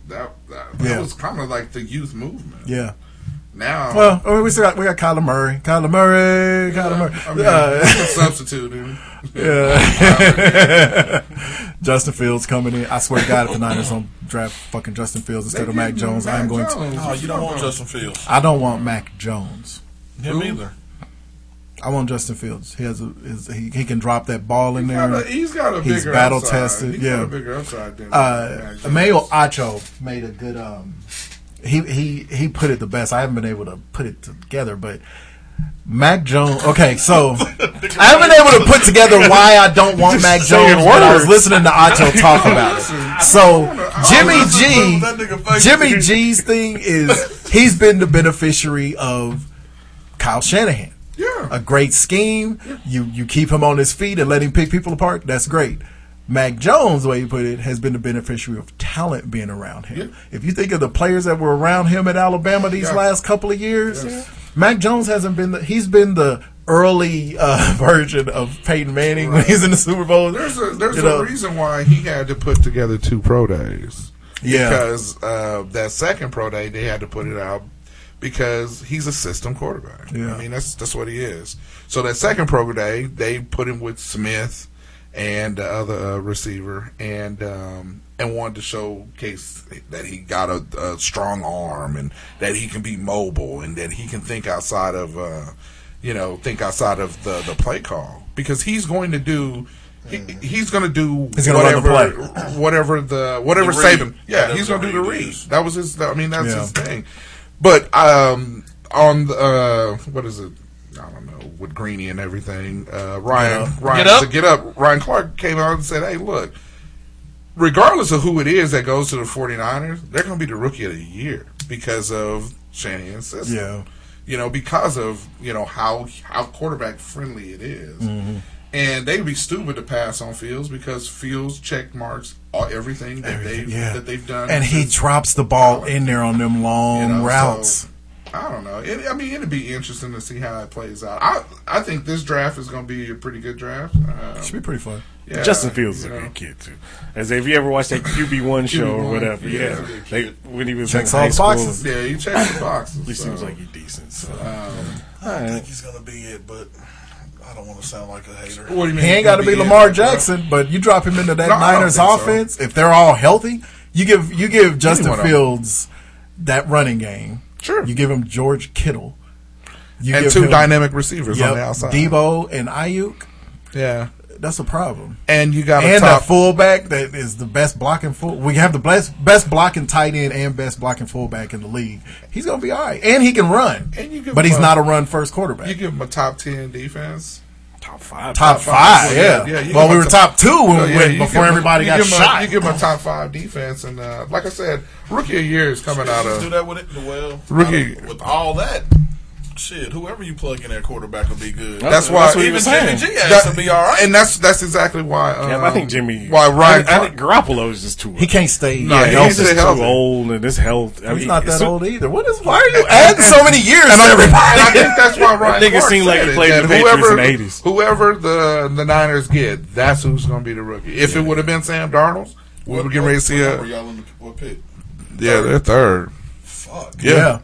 that that, that Yeah. was kind of like the youth movement. Yeah. Now, Well, I mean, we still got we got Kyler Murray, Kyler Murray, Kyler Murray. I mean, Uh, he's a substitute. dude. yeah. Justin Fields coming in. I swear to God, if the Niners don't draft fucking Justin Fields instead They of Mac Jones, Mac I'm going Jones. to. Oh, you don't want Justin Fields. I don't want Mac Jones. Him either. I want Justin Fields. He has a his, he, he can drop that ball in He's there. got a- he's got a He's battle upside. tested. He's yeah, got a bigger upside than uh, Mac Jones. Emmanuel Acho made a good. Um, he he he put it the best. I haven't been able to put it together, but Mac Jones. Okay, so I haven't been able to put together why I don't want Mac Jones. But I was listening to Acho talk about it. So Jimmy G, That nigga face. Jimmy G's thing is he's been the beneficiary of Kyle Shanahan. Yeah. A great scheme. You you keep him on his feet and let him pick people apart. That's great. Mac Jones, the way you put it, has been the beneficiary of talent being around him. If you think of the players that were around him at Alabama these Yeah. last couple of years, Yes. Mac Jones hasn't been the, he's been the early uh, version of Peyton Manning when he's in the Super Bowl. There's a there's You know, reason why he had to put together two pro days. Yeah. Because uh, that second pro day they had to put it out because he's a system quarterback. Yeah. I mean that's that's what he is. So that second pro day they put him with Smith and the other uh, receiver and um, and wanted to showcase that he got a, a strong arm and that he can be mobile and that he can think outside of uh, you know think outside of the the play call because he's going to do. He, he's going to do He's gonna run the whatever, whatever the whatever The read. Saban. Yeah, he's going to do the read read. That was his. I mean, that's Yeah. his thing. But um, on the uh, what is it? I don't know with Greeny and everything. Uh, Ryan. Ryan, Get Up. to get up. Ryan Clark came out and said, "Hey, look, regardless of who it is that goes to the 49ers, they're going to be the rookie of the year because of Shanahan's system. Yeah. You know, because of you know how how quarterback friendly it is. Mm-hmm. And they'd be stupid to pass on Fields because Fields check marks all, everything that they've yeah. that they've done. and he drops the ball in there on them long you know, routes. so, I don't know. It, I mean, it'd be interesting to see how it plays out. I I think this draft is going to be a pretty good draft. Um, Should be pretty fun. yeah, Justin Fields is a know. good kid too. As if you ever watched that QB one show or whatever, yeah, yeah, he's a good they, when he was Checks in all high the school, boxes. Yeah, he checks the boxes. He so, seems like he's decent. So. um, I think he's gonna be it, but I don't want to sound like a hater. what do you mean? He ain't got to be Gonna Lamar it, Jackson, but you drop him into that No, Niners think so. offense. If they're all healthy, you give you give Justin Anyone. Fields that running game. Sure. You give him George Kittle. You and give two him- dynamic receivers Yep, on the outside. Deebo and Aiyuk. Yeah, That's a problem. and you got a And top. that fullback that is the best blocking full. We have the best best blocking tight end and best blocking fullback in the league. He's gonna be all right, and he can run. And you give but he's a- not a run first quarterback. you give him a top ten defense. Top five. top, top five, five, yeah. yeah, you well, we were a top two when So, we yeah, went before give everybody you got give him a- shot. you give him a top five defense, and uh, like I said, rookie of year is coming out Just do that with it. Well, Rookie- I with all that. Shit, whoever you plug in that quarterback will be good. That's why That's what he even was Jimmy. G has That- to be all right. and that's that's exactly why. Um, Yeah, I think Jimmy. Why Ryan? I, I think Garoppolo is just too. he can't stay. No, yeah, he he's just stay healthy. too old, and his health. I he's mean, not that old either. What is? Why are you adding so many years to And I, everybody? and I think that's why Ryan Nigga Clark seemed like he played in that the Patriots whoever, in the 80s. Whoever the the Niners get, that's who's going to be the rookie. If it would have been Sam Darnold, we would get ready to see what a y'all in the, what pick? yeah, they're third. Fuck. Yeah,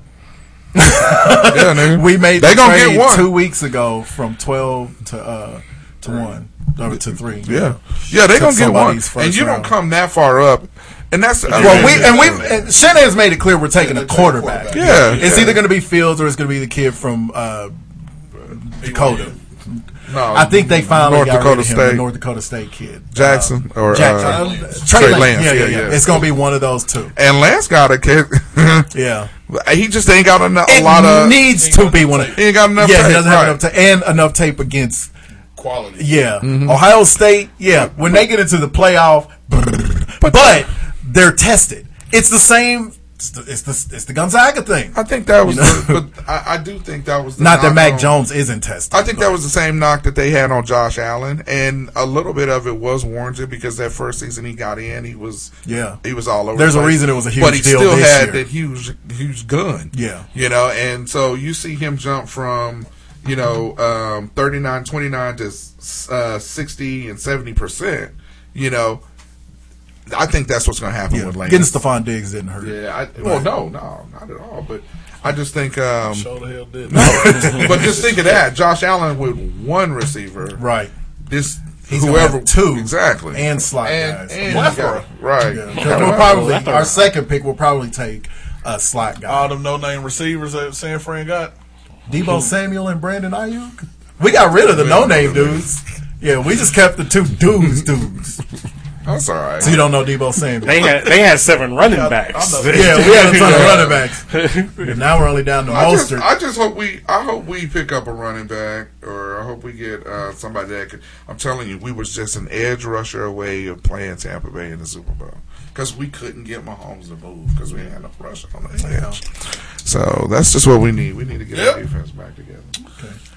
Yeah. yeah, nigga. we made They the gonna trade get one. two weeks ago from twelve to uh to one or to three. Yeah, yeah, they Took gonna get one, and you round. don't come that far up, and that's I Well, we and we and Shanahan's made it clear we're taking Yeah, a they're taking a quarterback. quarterback. Yeah, it's yeah. either going to be Fields or it's going to be the kid from uh, Dakota. no, I think they finally North got Dakota rid of him, the State. North Dakota State kid Jackson Uh, or Jackson. uh, Uh, Trey Trey Lance. Lance. Yeah, yeah, Yeah, yeah. yeah. It's going to be one of those two. and Lance got a kid. Yeah, he just ain't got enough, a it lot of. needs to be one. Of, he ain't got enough. yeah, tape, he doesn't right. have enough tape and enough tape against. Quality. Yeah, Mm-hmm. Ohio State. Yeah, when they get into the playoff, but they're tested. It's the same. It's the it's the, it's the Gonzaga thing. I think that was, You know? the, but I, I do think that was the Not that Mac on- Jones isn't tested. I think that was the same knock that they had on Josh Allen, and a little bit of it was warranted because that first season he got in, he was Yeah. he was all over. There's the a reason it was a huge but he deal still had year. that huge huge gun. Yeah. you know, and so you see him jump from you know um, 39, 29 to uh, sixty and seventy percent. You know, I think that's what's going to happen Yeah. with Lance. Getting Stefon Diggs didn't hurt. Yeah, I, well, no, no, not at all. But I just think, um, Show the hell did. but just think of that: Josh Allen with one receiver, Right. This He's whoever have two exactly and slot and, guys. and Plethora. right. Yeah. 'Cause we'll probably our second pick will probably take a slot guy. All them no name receivers that San Fran got. Deebo Samuel and Brandon Aiyuk. We got rid of the no name dudes. Yeah, we just kept the two dudes dudes. That's all right. So you don't know Deebo Samuel. They had they had seven running backs. yeah, we had a ton of running backs. And now we're only down to I just, I just hope we, I hope we pick up a running back, or I hope we get uh, somebody that could. I'm telling you, we was just an edge rusher away of playing Tampa Bay in the Super Bowl. because we couldn't get Mahomes to move because we had no pressure on the edge. So that's just what we need. We need to get Yep. our defense back together.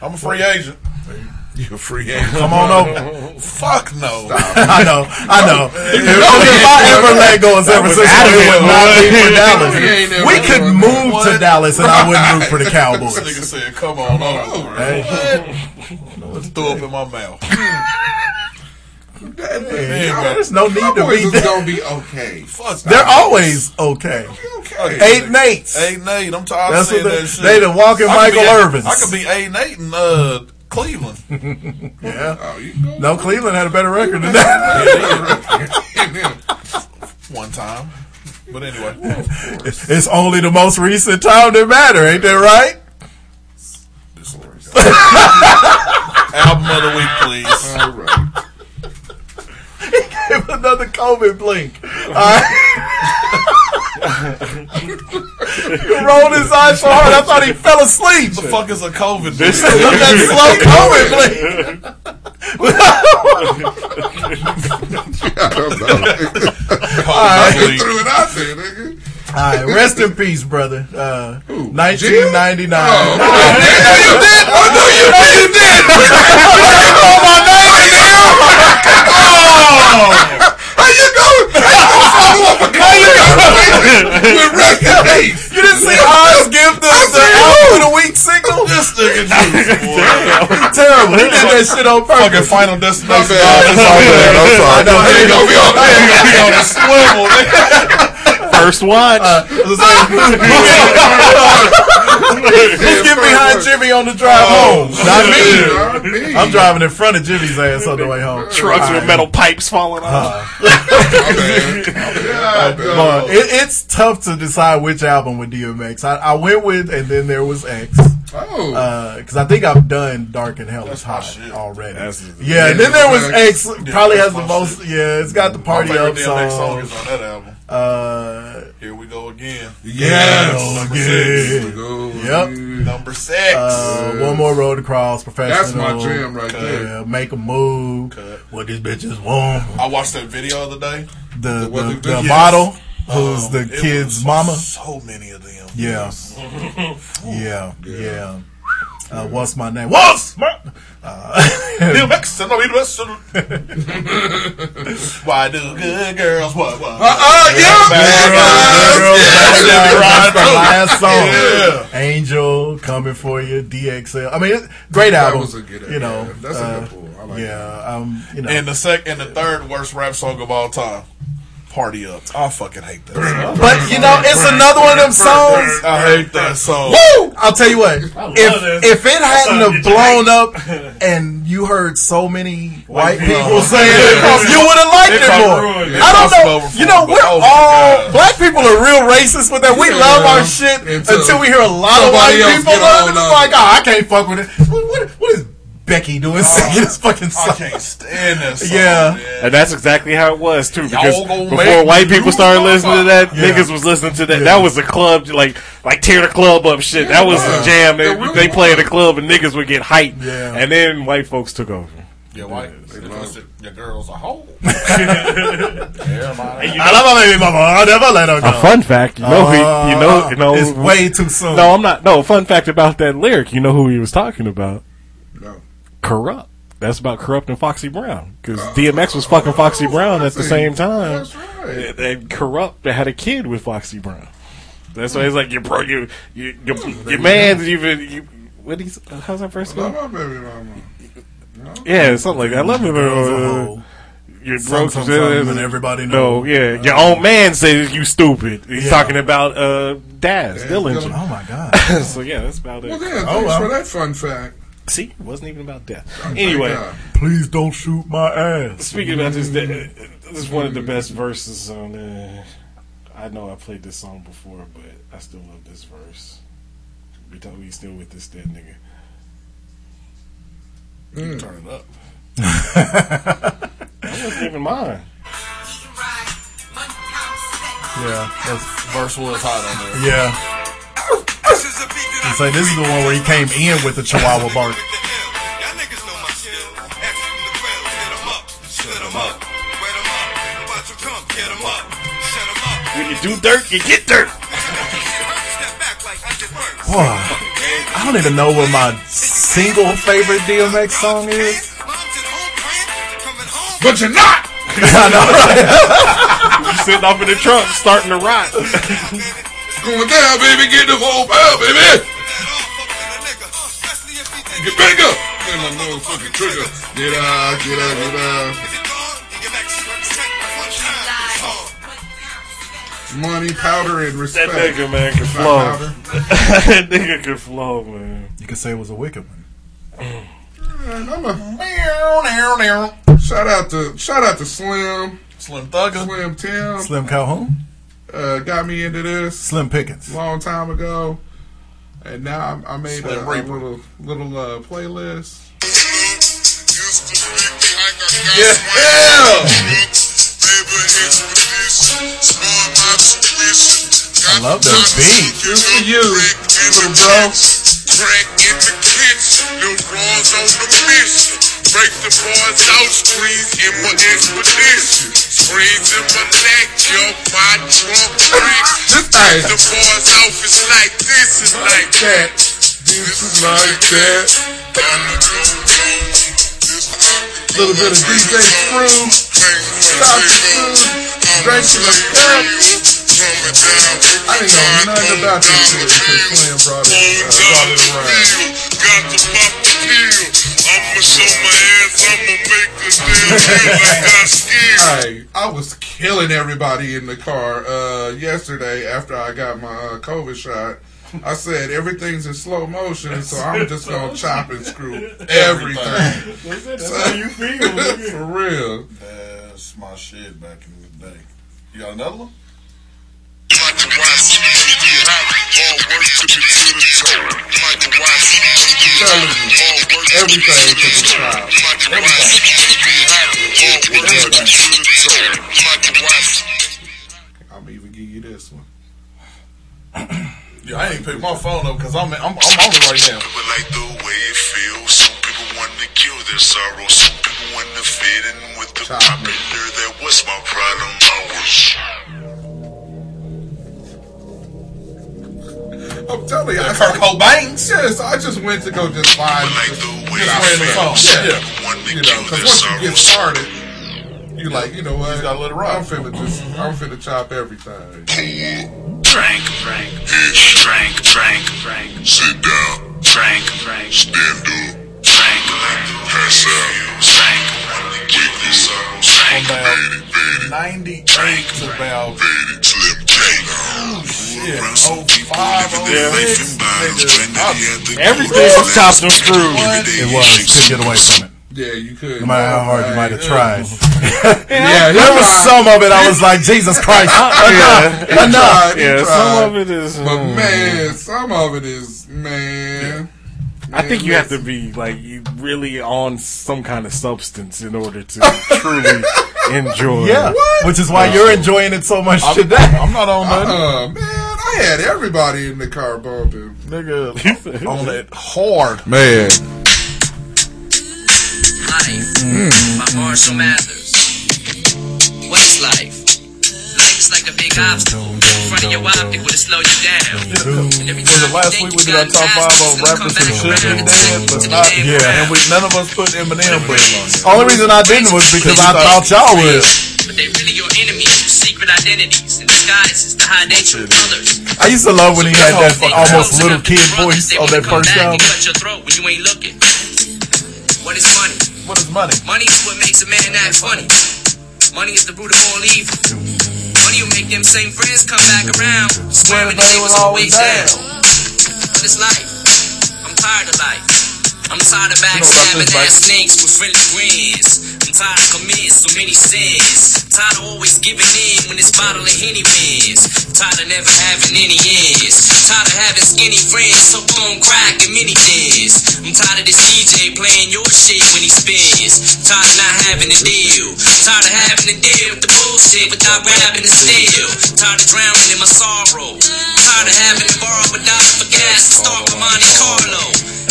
I'm a free agent. You're a free agent. Come on over. Fuck no. I know, I know. If, if I ever let go of San Francisco, it would not be for Dallas. He ain't never We could move to What? Dallas, and I wouldn't root for the This Cowboys. nigga said, "Come on over." Hey. Throw up in my mouth. Hey, There's no need to Cowboys be. is gonna be okay. Fuck. They're always okay. Okay. Eight and eight. Eight and eight. I'm tired That's of seeing what they- that shit. they the walking Michael Irvin. I could be eight and eight in uh, Cleveland. Yeah. Oh, you. No, Cleveland had a better record than that. One time. But anyway, It's only the most recent time that matter, ain't that right? album of the week, please. All right. Give another COVID blink. All right. you rolled his eyes so hard, I thought he fell asleep. The fuck is a COVID? This- blitz? that slow COVID blink. I threw it out there, nigga. All right, rest in peace, brother. Uh, Who? 1999. Oh, I know you did. I know you did. You did. How you going? How you gonna follow up a conversation with rest in peace? You didn't see Oz give the, the album of the week single? This nigga juice, boy. Terrible. He did that shit on Fucking purpose. final My destination. bad. I'm sorry. I'm sorry. I know. There you go. We on Hey, gonna be on a swivel, nigga. First watch. Uh, let's get behind Jimmy on the drive oh, home? Not me. Not me. I'm driving in front of Jimmy's ass on the way home. Trucks with metal pipes falling off. Uh-huh. My bad. My bad. But it, it's tough to decide which album with DMX. I, I went with, and then there was X. Oh. Uh, because I think I've done Dark and Hell is Hot shit. already. That's- yeah, and then there was X. Yeah, Probably that's has the my most. Yeah, it's got the party up DMX song song. is on that album. Uh, Here we go again. Yes. Number Yes. six. Go Yep. again. Number six. uh, one more road across. Professional. That's my jam right there. Yeah, make a move. Cut. What these bitches want. I watched that video the other day. The the, what the, the- yes. model who's Um, the kid's mama. So many of them. Yeah. yeah, yeah. Uh, what's my name? What's my? Uh, DMX, I know he the best. Why do good girls what? what? Uh, yeah. Bad Yes. Girls, Yeah, That's the yeah, last song. Yeah. Angel coming for you. DXL. I mean, it- great That album. was a good You know, yeah, that's a uh, good pull. I like yeah. Um, you know, And the sec and the third worst rap song of all time. Party up. I fucking hate that song. but you know, it's another one of them songs. I hate that song. Woo! I'll tell you what. If this. if it hadn't have get you blown up and you heard so many white people saying Yeah. it, you would have liked It it more. yeah. I don't know. You know, we're oh all God. black people are real racist with that. We Yeah. love our shit Until until, we hear a lot of white people love it. It's like, oh, I can't fuck with it. What, what, what is Becky doing singing this fucking I can't stand this. song. Yeah. man. And that's exactly how it was too. Because before white people started listening to that, Yeah. niggas was listening to that. Yeah. That was a club, like like tear the club up shit. that was Yeah. the jam. They, really they play at the club and niggas would get hyped. Yeah. And then white folks took over. Yeah, white. They They love Your girl's a hoe. And you I love my baby mama. I'll never let her go. A fun fact, you know, who, you know, Uh, you know, it's way too soon. No, I'm not. No, fun fact about that lyric. You know who he was talking about? No. Kurupt. That's about corrupting Foxy Brown because DMX was fucking Foxy Brown at the same time. That's right. And- And Kurupt had a kid with Foxy Brown. That's why he's like your bro, you, you, your, your man's even. You, what he's how's that first name? Love go? my baby mama. Yeah, something like that. I love you. Girls a Uh, hoe. your bro, some, some, and everybody no, knows. yeah, your own man says you stupid. He's Yeah. talking about uh, Daz Dillinger. Oh my god. so yeah, that's about it. Well, then, Oh, thanks well. for that fun fact. See, it wasn't even about death. Anyway, Please don't shoot my ass. speaking about this, this is one of the best verses on. Uh, I know I played this song before, but I still love this verse. We told we still with this dead nigga. You turn it up. That wasn't even mine. Yeah, that Verse was hot on there. yeah. Say this is the one where he came in with the Chihuahua bark. When you do dirt, you get dirt. Boy, I don't even know what my single favorite DMX song is. But you're not. I know, right? You sitting off in the trunk, starting to rock. Going down, baby. Get the whole power, baby. Get back up. Get my motherfucking trigger. Get out, get out, get out. Money, powder, and respect. That nigga man can flow. that nigga can flow, man. You could say it was a wicked one. And I'm a shout out to shout out to Slim, Slim Thugger. Slim Tim. Slim Calhoun, Uh, got me into this Slim Pickens. long time ago, and now I, I made a, Slim a little little uh, playlist. Yeah. I love that beat. This for you, little bro. Crack in the kitchen, little raws on the mission. Break the bars out, screens in my expedition. Screens in my neck, yo, my trunk. This thing. The bars out, it's like this, it's like that. This is like that. Little bit of DJ the food, drinking a cup. I didn't know nothing about this shit until Slim brought it, uh, brought it around. Got to pop the pill. I'ma show my ass. I'ma make the damn like I skill. I I was killing everybody in the car uh, yesterday after I got my uh, COVID shot. I said everything's in slow motion, so I'm just gonna chop and screw everything. That's how you feel. For real. That's my shit back in the day. You got another one? Michael Watson, you have all work to be to the toe. Michael Watson, you Telling all work to be to to the the toe. child. Michael you have all work to be to the toe. Michael Watson. I'm even give you this one. Yeah, I ain't pick my phone up because I'm, I'm I'm on it right now. People like the way it feels. Some people want to kill their sorrow. Some people want to fit in with the me. popular. That was my problem. I was. I'm telling you, I Kurt Cobain. Yes, I just went to go just find Like just, the you way know, it random song. Yeah. Some people want to you know, because once you get started, you like, you know what? just gotta let it rock. I'm finna just, mm-hmm. I'm finna chop everything. Drank, drank, drank, drank, drank. Sit down. Drank, drank. Stand up. About faded, faded, 98 to about faded. Slim J. shit, Around 05, people living their life in 06. bounds. Nigga, Granddaddy had the Everything was chopped and screwed. It was. Couldn't get away from it. Yeah, you could. No matter how hard you might have tried. Yeah, there was some of it I was like, Jesus Christ, enough, He enough. tried, Yeah, some of it is. But um, man, some of it is man. I think you have to be like really on some kind of substance in order to truly enjoy. Yeah, which is why you're enjoying it so much today. I'm not on nothing. Uh, man, I had everybody in the car bumping. Nigga, on it hard. Man, Life by Marshall Mathers. What is life? Life is like a big obstacle. In front of your optic will slow you down. And Was it last week we did our top five past it, of it's rappers who should be and dead, take you but not yeah. And we none of us put Eminem on there. Only reason I didn't was because I thought y'all would. But they really your enemies with secret identities and disguises to hide their true colors. I used to love when he had that almost little kid voice on that first album. cut your throat when you ain't looking. What is money? What is money? Money is what makes a man act funny. Money is the root of all evil. Will make them same friends come back around. Swearing that they was always down. But it's life. I'm tired of life. I'm tired of backstabbing ass snakes with friendly grins. I'm tired of committing so many sins. Tired of always giving in when this bottle of Henny wins. Tired of never having any ends. Tired of having skinny friends hooked on crack and mini thins. I'm tired of this DJ playing your shit when he spins. Tired of not having a deal. Tired of having to deal with the bullshit without grabbing the steel. Tired of drowning in my sorrow. Tired of having to borrow a dollar for gas to start my Monte Carlo.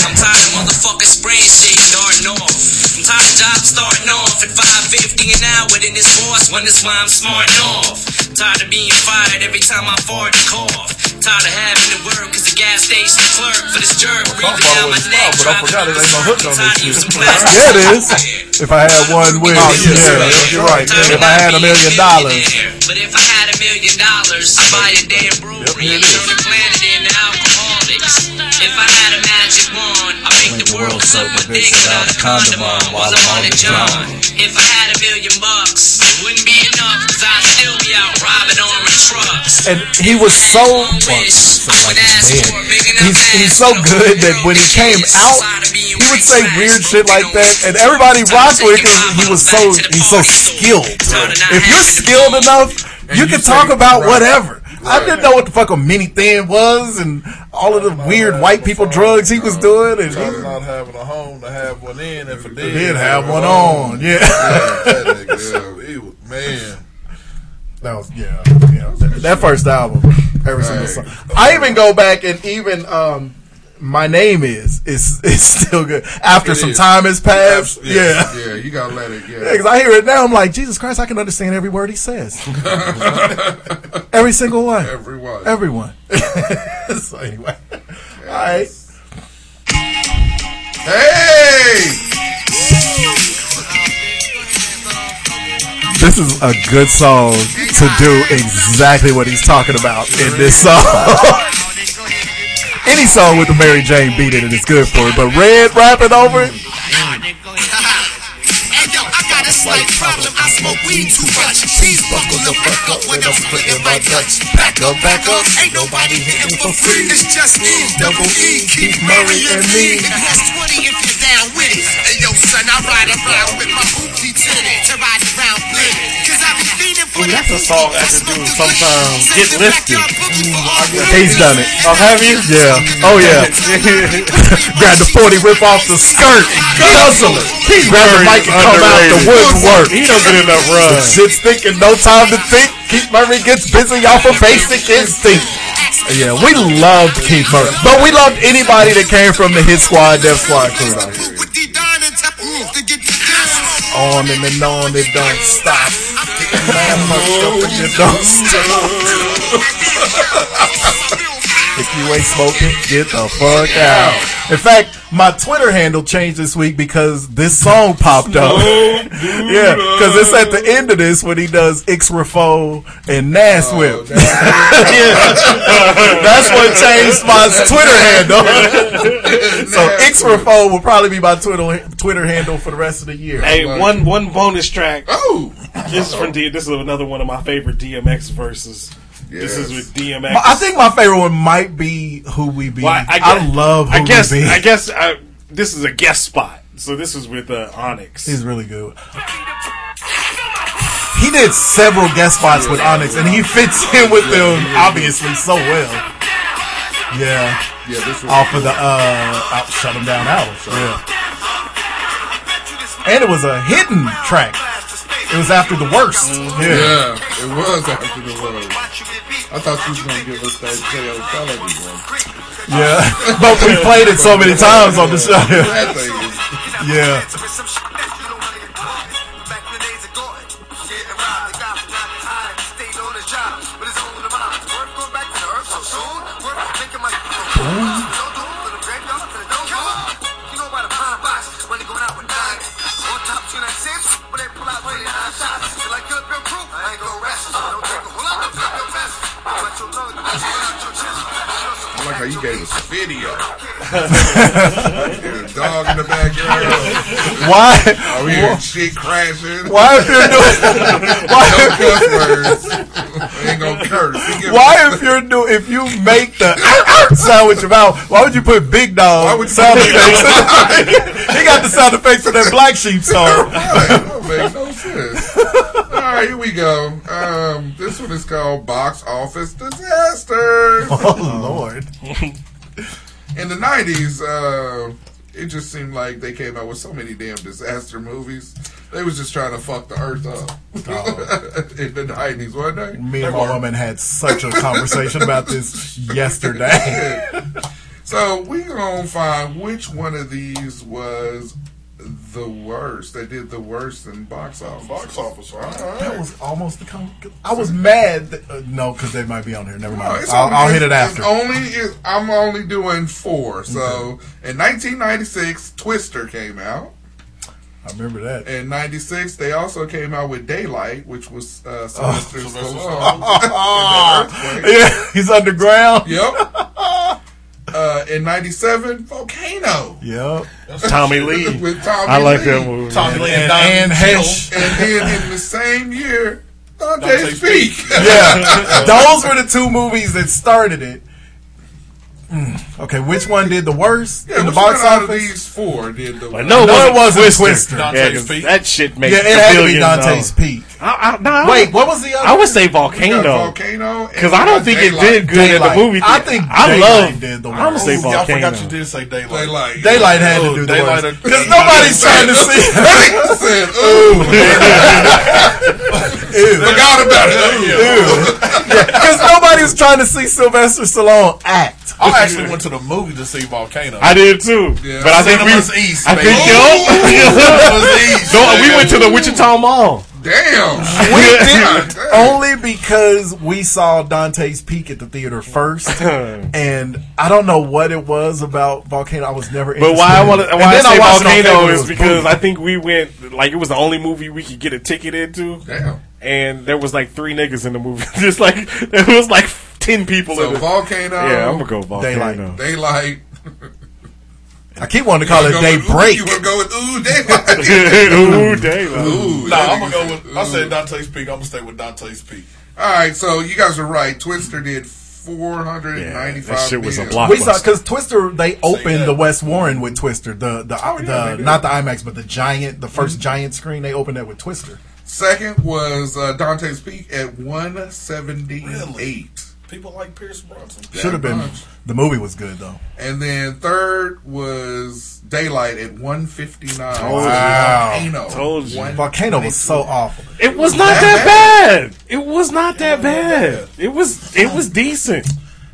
I'm tired of motherfuckers spraying shit and darting off. I'm tired of job starting off at 550 an hour. Then this boss wonders why I'm smarting off. Tired of being fired every time I fart and cough. Tired of having to work as a gas station clerk for this jerk breathing down my neck. but I forgot it ain't no hook on this shit. Yeah, it is. If I had one with, Oh, yeah, yeah, you're right. Tired If I had a million dollars. But if I had a million dollars, I'd buy a damn brewery and turn the planet into alcoholics. If I had a the world suck my dick without a condom on while I'm on it, John. If I had a million bucks, it wouldn't be enough, cause I'd still be out robbing armored trucks. and he was so. Well, so like he's dead. He's he's so good that when he came out, he would say weird shit like that, and everybody rocked with him. He was so he's so skilled. If you're skilled enough, you can talk about whatever. I didn't know what the fuck a mini thin was, and all of the weird white people drugs he was doing, and he about having a home to have one in, if it did, did have one home. on. Yeah. that nigga, yeah, was, man. That was yeah, yeah. That, that first album, every single song. I even go back and even um, my name is is is still good after It some is. time has passed. Yeah, Yeah, yeah, you gotta let it. Yeah, Yeah, 'cause I hear it now. I'm like, Jesus Christ, I can understand every word he says. every single one. Everyone. Everyone. so anyway, all right. Hey, This is a good song to do exactly what he's talking about in this song. Any song with the Mary Jane beat in it is good for it, but Red rapping over it, Hey yo, I got a slight problem. I smoke weed too much. Please buckle the fuck up when I'm splitting my guts. Back up, back up. Ain't nobody hitting for free. It's just me, double E, Keith Murray and me. Plus 20 if you're down with it. Hey yo, son, I ride around with my hoopty tinted to ride around blended. Cause I be feeding for Ooh, that that's a song I could do sometimes. Get lifted. he's done it. Oh, have you? Yeah. Oh yeah. Grab the forty, rip off the skirt, guzzle it. He grab the mic and come out the woodwork. He don't get enough run. The shit's thinking, no time to think. Keith Murray gets busy off of basic instinct. Yeah, we loved Keith Murray, but we loved anybody that came from the Hit Squad, Def Squad crew. out here. On and then on, it don't stop. Man, motherfucker, it don't stop. If you ain't smoking, get the fuck out. In fact, my Twitter handle changed this week because this song popped up. yeah, because it's at the end of this when he does Ixrafo and Nas oh, Whip. yeah. That's what changed my Twitter handle. so Ixrafo will probably be my Twitter Twitter handle for the rest of the year. Hey, one one bonus track. Oh, this is from D. This is another one of my favorite DMX verses. This is with DMX. I think my favorite one might be Who We Be. Well, I, I, guess- love Who I guess. We Be. I guess I, this is a guest spot. So this is with uh, Onyx. He's really good. He did several guest spots with Onyx, and he fits in with them obviously so well. Yeah, yeah, this was off of the uh, out, shut him down album. Yeah, and it was a hidden track. It was after the worst. Yeah, Yeah, it was after the worst. I thought you was gonna give us that J.O. Felony one. yeah. but we played it so many times on the show. That thing is Yeah. you gave us video. dog in the backyard. Why? Oh, we hear shit crashing. Why if you're doing? Why no if cuss words? We ain't gonna curse. Why, if you're do if you make the sound with your mouth, why would you put big dog would you sound put Big effects? he got the sound effects for that Black Sheep song. That don't no sense. All right, here we go. Um, this one is called Box Office Disaster. Oh Lord! In the nineties, uh, it just seemed like they came out with so many damn disaster movies. They was just trying to fuck the earth up in the nineties, wasn't they? Me and my woman had such a conversation about this yesterday. so we gonna find which one of these was the worst. They did the worst in box office. Box office, all right. That was almost the. Com- I was mad. That, uh, no, because they might be on here. Never mind. it's I'll, only- I'll hit it after. Only it's, I'm only doing four. So in 1996, Twister came out. I remember that. In '96, they also came out with Daylight, which was uh, Oh. Sylvester Sylvester Stallone. yeah, he's underground. Yep. Uh, in '97, Volcano. Yep. Tommy Lee. With Tommy I like Lee. that movie. Tommy Lee And, and, Don and Hesh. And then in the same year, Dante, Dante's Speak. Peak. Yeah, those were the two movies that started it. Mm, Okay, which one did the worst Yeah, in the box one out of office? these four did the But no, No, it it wasn't wasn't Twister. Twister. Yeah, Peak. that shit makes Yeah, it a had to be Dante's dollars. Peak. I, I, no, I Wait, would- what was the other? I would say Volcano Volcano. because I don't think it did good at the Daylight. movie. I think I Daylight love. did the I'm gonna say Ooh, y'all forgot you did say Daylight. Daylight. Daylight had to do the Daylight worst because nobody's trying to see. said, ooh. Forgot about it. Because nobody was trying to see Sylvester Stallone act. I actually went to the movie to see Volcano. I did too, Yeah. but I think we. Cinemas East, I baby. think Cinemas East, yo. No, we went to the Wichita Mall. Damn. We did damn. only because we saw Dante's Peak at the theater first, and I don't know what it was about Volcano. I was never. But why I want to And why I then say watched Volcano cable, it is was because booming. I think we went like it was the only movie we could get a ticket into, Damn. and there was like three niggas in the movie. Just like there was like ten people So in the. Volcano. yeah, I'm gonna go Volcano. Daylight. I keep wanting to call it wanna go with- Daybreak. You want to go with Ooh Daylight? Ooh, daylight. Ooh, No, I'm gonna nigga- go with. I said Dante's Peak. I'm gonna stay with Dante's Peak. All right, so you guys are right. Twister did four hundred and ninety-five. Yeah, that shit was a million. block. We saw because Twister they opened the West Warren with Twister the the, Oh, yeah, the not the IMAX but the giant the 1st giant screen they opened that with Twister. Second was uh, Dante's Peak at one seventy-eight, Really? People like Pierce Brosnan. Should have been much. the movie was good though. and then third was Daylight at one fifty-nine. Wow. Volcano. Told you. Volcano was so awful. It was not that bad. It was not that bad. It was it was decent.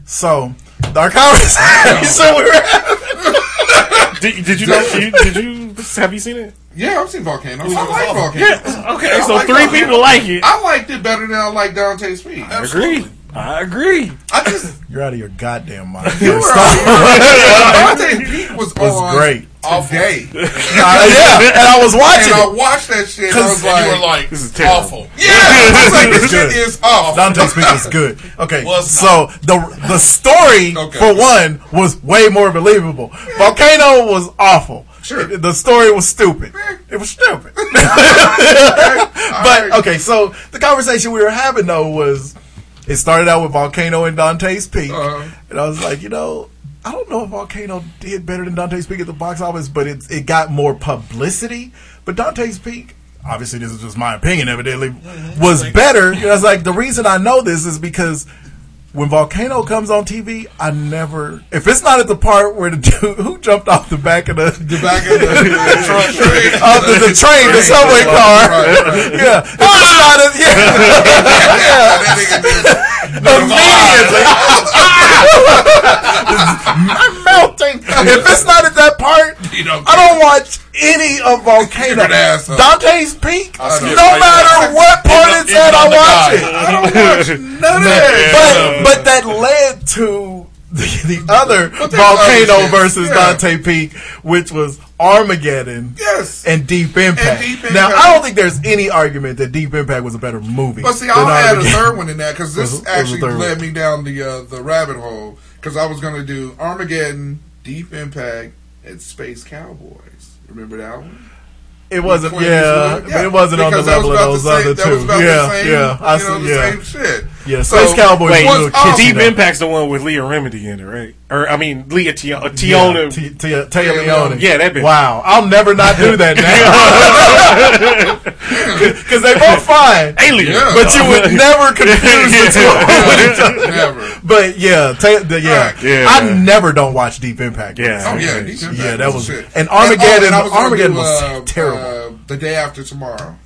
So Dark Conversation we were having. Did, did you know? You, did you have you seen it? Yeah, I've seen Volcano. I like Volcano. Yeah. Okay. I So like three Volcano. people like it. I liked it better than I like Dante's Peak. I agree. I agree. I just You're out of your goddamn mind. you were Dante's Peak was, was on great. today. Uh, yeah, and I was watching And I watched that shit. and I was And you were like, like, This is terrible. awful. yeah, I was like, this shit is awful. Dante's Peak was good. Okay, Was so the the story Okay. for one was way more believable. Volcano was awful. Sure. the story was stupid. It was stupid. but okay, so the conversation we were having though was it started out with Volcano and Dante's Peak, Uh-huh. and I was like, you know. I don't know if Volcano did better than Dante's Peak at the box office, but it it got more publicity. But Dante's Peak, obviously, this is just my opinion, evidently, was better. You know, it's like the reason I know this is because when Volcano comes on TV, I never. If it's not at the part where the dude who jumped off the back of the, The back of the, truck train. off the, the train, the subway car, Right, yeah, if it's not at, yeah, That immediately. I'm melting. If it's not at that part, You I don't watch any of Volcano. You're an asshole. Dante's Peak. No matter what part it's at, I watch it. I don't watch none of that. But but that led to the, the other Volcano versus Yeah. Dante Peak, which was Armageddon. Yes. And Deep Impact. Deep Now, I don't think there's any argument that Deep Impact was a better movie. But see, I'll add a third one in that because this was actually led one. me down the uh, the rabbit hole because I was going to do Armageddon, Deep Impact, and Space Cowboys. Remember that one? It wasn't, yeah, but it wasn't on the because that was level of those same- other two. Yeah, yeah, I see, the yeah. same shit. Yeah, So, Space Cowboys Wait, was a little Deep though. Impact's the one with Leah Remini in it, right? Or I mean, Leah T- uh, Yeah, Tiona. T- T- Téa Leoni. Yeah, that bitch. Wow, I'll never not do that now. Because they both fine. Alien. Yeah. But you would never confuse the two with each other. Never. But yeah, ta- the, yeah. Right. Yeah. I never don't watch Deep Impact. Yeah. Oh yeah, Deep Impact Yeah, that was shit. and Armageddon. oh, I was gonna Armageddon was uh, terrible. Uh, the day after tomorrow.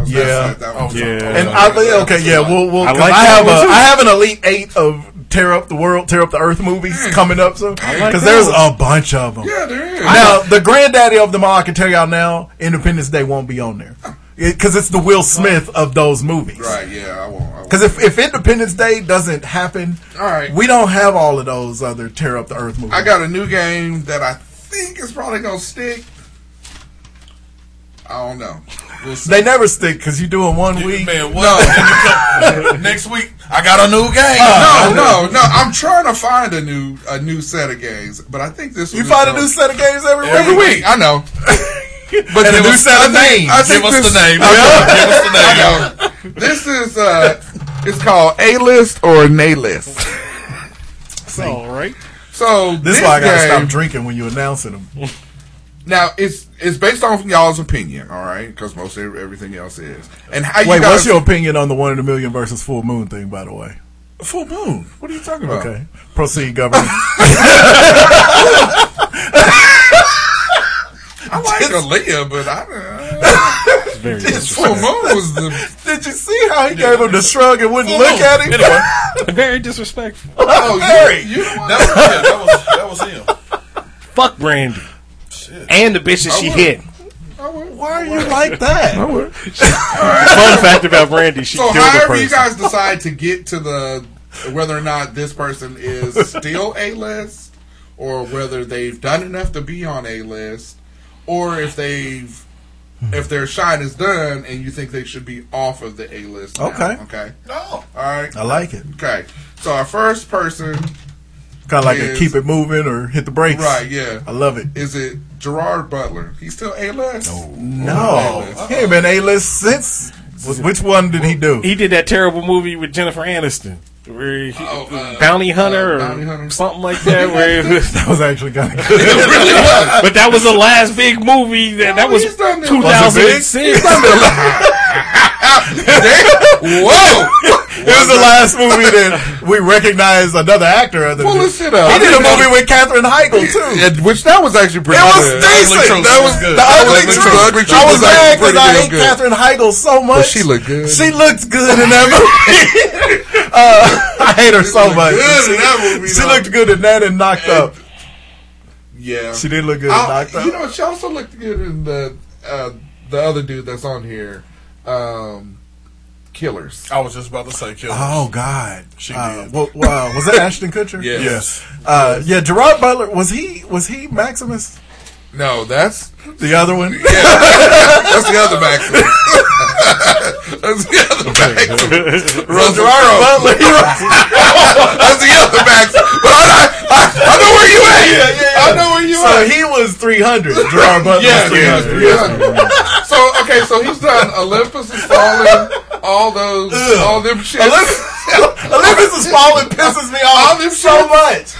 I was Yeah. gonna say that one. Yeah. and I, okay, yeah, we'll, we'll, I 'cause like I have one a, too. I have an elite eight of tear up the world, tear up the earth movies mm. coming up soon? Because like there's a bunch of them. Yeah, there is. Now, the granddaddy of them all, I can tell y'all now, Independence Day won't be on there. Because it's the Will Smith of those movies. Right, yeah, I won't. I won't. Because if, if Independence Day doesn't happen, All right. we don't have all of those other tear up the earth movies. I got a new game that I think is probably gonna stick. I don't know. We'll. They never stick because you do it one week. Man, what? And next week, I got a new game. no, no, no. I'm trying to find a new a new set of games, but I think this You one is find a new set of games every week. every week. I know. But And a give new us- set of I think- names. I think Give us this- the name. I Give us the name. know. This is uh, it's called A list or Nay list. All right. So This this, is why I gotta game, stop drinking when you announcing them. Now it's it's based on y'all's opinion, all right? Because most everything else is. And how you Wait, guys what's your opinion on the one in a million versus full moon thing? By the way, full moon? What are you talking about? okay, proceed, Governor. I like Aaliyah, but I. It's very This full moon was the. Did you see how he gave him the shrug and wouldn't Full look moon. at him? Anyway, very disrespectful. Oh, Harry. you, you the one- that was, yeah, that was that was him. Fuck Brandy. And the bitches she hit. Why are you like that? Fun fact about Brandy, she So killed a however person. you guys decide to get to the whether or not this person is still a list, or whether they've done enough to be on a list, or if they've hmm. if their shine is done and you think they should be off of the A list. now. Okay. Okay. No. All right. I like it. Okay. So our first person, Kind of like a Is- keep it moving or hit the brakes. right? Yeah. I love it. Is it Gerard Butler? He's still A list. No, he ain't been A list since. Which one did he do? He did that terrible movie with Jennifer Aniston. Where he, Oh, uh, Bounty Hunter uh, or Bounty Hunter. something like that. Where was, That was actually kind of good. really was. but that was the last big movie that that was he's done 2006. Whoa! It was the last movie that we recognized another actor other Pull this shit up. He did a movie with Katherine Heigl too. Yeah, which that was actually pretty It was good. decent. That was was good. the ugly truth. Truth. Ugly Truth I was was mad because I hate good. Katherine Heigl so much. she looked good. She looked good in that movie. uh, I hate her so much. good she, in that movie, she though. looked good in that and knocked up. Yeah, She did look good in I- knocked up. You know, she also looked good in the uh, the other dude that's on here, um, Killers. I was just about to say kill. Oh God, She uh, did. Well, wow, was that Ashton Kutcher? Yes. Yes. Uh, yeah, Gerard Butler was he? Was he Maximus? No, that's The other one? Yeah, that's the other Maximus. that's the other Maximus. Gerard Butler. That's the other Maximus. But I, I, I know where you at. yeah, yeah, yeah. I know where you so at. he was 300. Gerard Butler Yeah, was yeah, 300. yeah. So okay, so he's done Olympus is falling, all those, all them shit. Olympus, Olympus is falling pisses me off All off them so shit. much.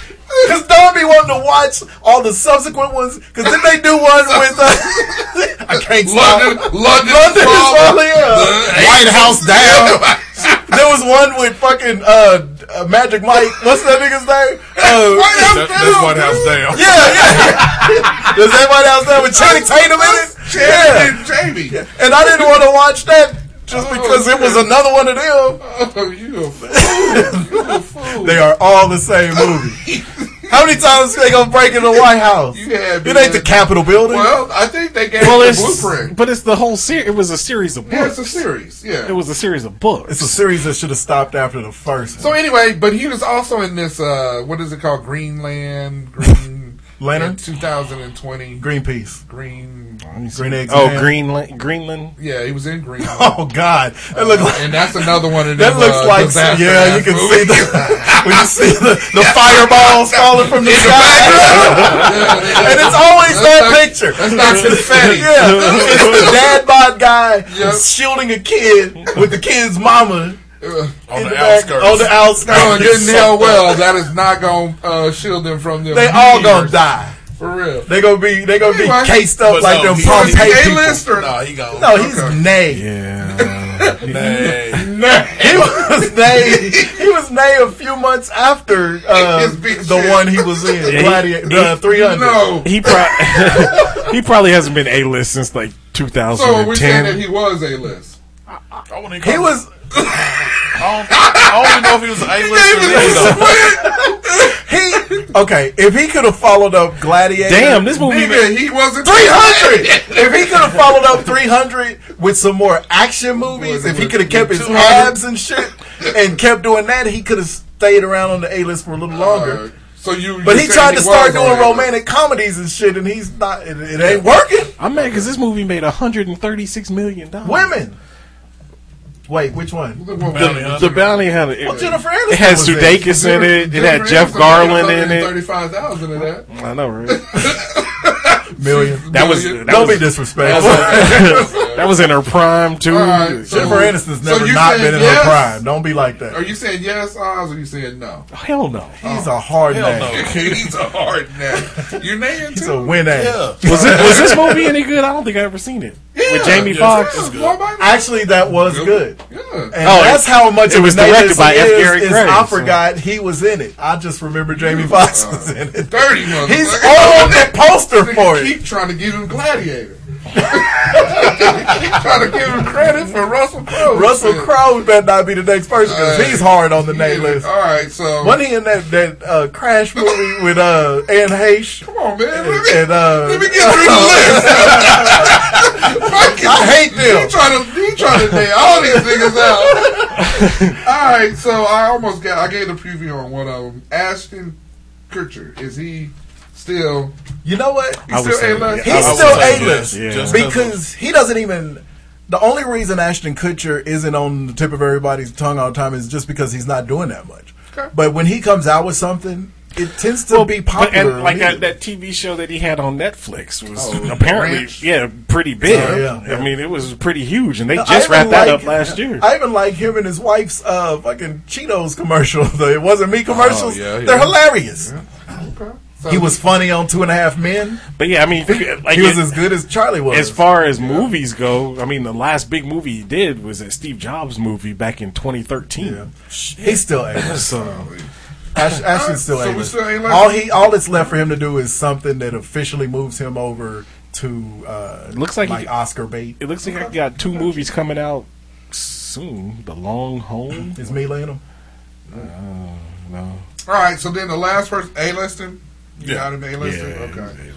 Because don't be wanting to watch all the subsequent ones. Because did they do one with uh, I can't stop. London, London, London is falling. falling. The- White House down. there was one with fucking uh, uh, Magic Mike. What's that nigga's name? Uh, White House That, down, that's White House down. yeah, yeah. Does that White House down with Channing Tatum in it? Channing and Jamie. And I didn't want to watch that just Oh, because it was another one of them. Oh, you a fool! You a fool! They are all the same movie. How many times they gonna break in the White House? You had It ain't the Capitol building. Well, I think they gave well, the it's blueprint. but it's the whole series. It was a series of Yeah, books. it's a series. Yeah. It was a series of books. it's a series that should have stopped after the first so anyway, but he was also in this. uh What is it called? Greenland. Green. Lantern? in 2020. Greenpeace. Green. Green eggs. oh, and ham. Greenland. Greenland. Yeah, he was in Greenland. Oh God, that look like. and that's another one of them. That looks uh, like disaster yeah. You ass can see the when you see the, the fireballs falling from the sky, and it's always That's that not- picture. that's not It's- confetti. Yeah, it's the dad bod guy Yep. shielding a kid with the kid's mama Uh, On in the outskirts. On the outskirts. knowing good hell well that is not going to uh, shield them from them. They all gonna die. For real. They gonna be they gonna Anyway. be cased up But like no, them he- Pompeii he people. A-list or No, he gone. No, he's Okay. nay. Yeah. Nay. nay. He was nay. He was nay a few months after uh, the shit. one he was in, Gladiator, the three hundred. No. he pro- he probably hasn't been a list since like So we're saying that he was A-list. I wouldn't even He was. I don't, I don't even know if he was an A-lister then, though. He okay. If he could have followed up Gladiator, Damn, this movie Nigga, made- he wasn't three hundred. if he could have followed up three hundred with some more action movies, if he could have kept his 200. abs and shit and kept doing that, he could have stayed around on the A list for a little longer. Uh, so you, But you he tried to was start doing romantic comedies and shit, and he's not. It, it ain't working. I'm mad because this movie made 136 million dollars. Women. Wait, which one? list? The, the bounty had it. Well, Jennifer Aniston it had was in it. Sudeikis in it. It had Jeff Garlin in it. Thirty-five thousand of that. I know, right? Million. That was that Don't was, be disrespectful. that was in her prime too. Uh, uh, all right, so- Jennifer Aniston's never you not been in yes? her prime. Don't be like that. Are you saying yes, Oz, or are you saying no? Hell no. Oh. He's a hard Hell man. no. He's a hard man. You're naying He's too. a win ass. Yeah. Was, it, was this movie any good? I don't think I ever seen it. With Jamie yes, Foxx. it's Actually, that was good. Yeah. And Oh, that's how much it of was a directed by F. is, Gary is Gray, I so- forgot he was in it. I just remember Jamie oh, Foxx was in it. Dirty motherfucker. He's on the poster for it. Keep trying to give him Gladiator. Trying to give him credit for Russell Crowe. Russell Crowe better not be the next person because Hey, he's hard on the he name list. All right, so Wasn't he in that that uh, Crash movie with uh, Anne Heche? come on, man. Let me, and, uh, let me get through the list. I hate them. He trying to he trying to nail all these niggas out. all right, so I almost got I gave the preview on one of them. Ashton Kutcher is he still? You know what? He's still say, A-list? He's I still say A list yes, just because he doesn't even. The only reason Ashton Kutcher isn't on the tip of everybody's tongue all the time is just because he's not doing that much. Okay. But when he comes out with something, it tends to be But, popular. and like that, that TV show that he had on Netflix was Oh, apparently Ranch? yeah pretty big. Oh, yeah, yeah. I mean, it was pretty huge, and they I just even wrapped that like- up last year. I even like him and his wife's uh, fucking Cheetos commercial. The it wasn't me commercials. Oh, yeah, yeah. They're hilarious. Okay. So He was funny on Two and a Half Men. but yeah, I mean, like He was it- as good as Charlie was. as far as movies go, I mean, the last big movie he did was that Steve Jobs movie back in 2013. Yeah. He's still A list. So Ash, Ashton's still So still A-list? All he, all that's left for him to do is something that officially moves him over to uh, looks like like he- Oscar bait. it looks like I got two movies coming out soon. The Long Home. Is me laying him? No. all right. So then the last person A listing. You Yeah. got him A listing. Yeah, okay.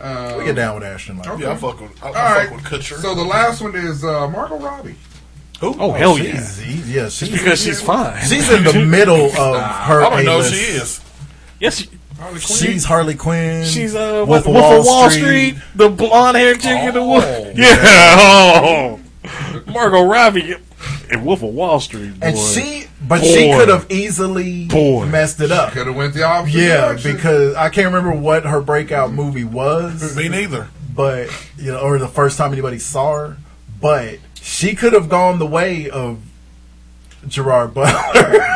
Um, We get down with Ashton like Okay. Yeah, I fuck with, I, I All fuck right. with Kutcher. So the last one is uh, Margot Robbie. Who? Oh, hell she's, he- yeah, she's, Because she's fine. she's in the middle of her. I don't know who A-list. she is. yes, she- Harley Quinn. She's Harley Quinn. she's uh, Wolf Wolf, of Wolf Wall of Wall Street. Street. the blonde haired chick in the wolf. Oh. Yeah, oh. Margot Robbie and Wolf of Wall Street. Boy. and she, but she could have easily Boy. messed it up. could have went the opposite Yeah, direction. because I can't remember what her breakout movie was. Me neither. but you know, or the first time anybody saw her. But she could have gone the way of Gerard Butler.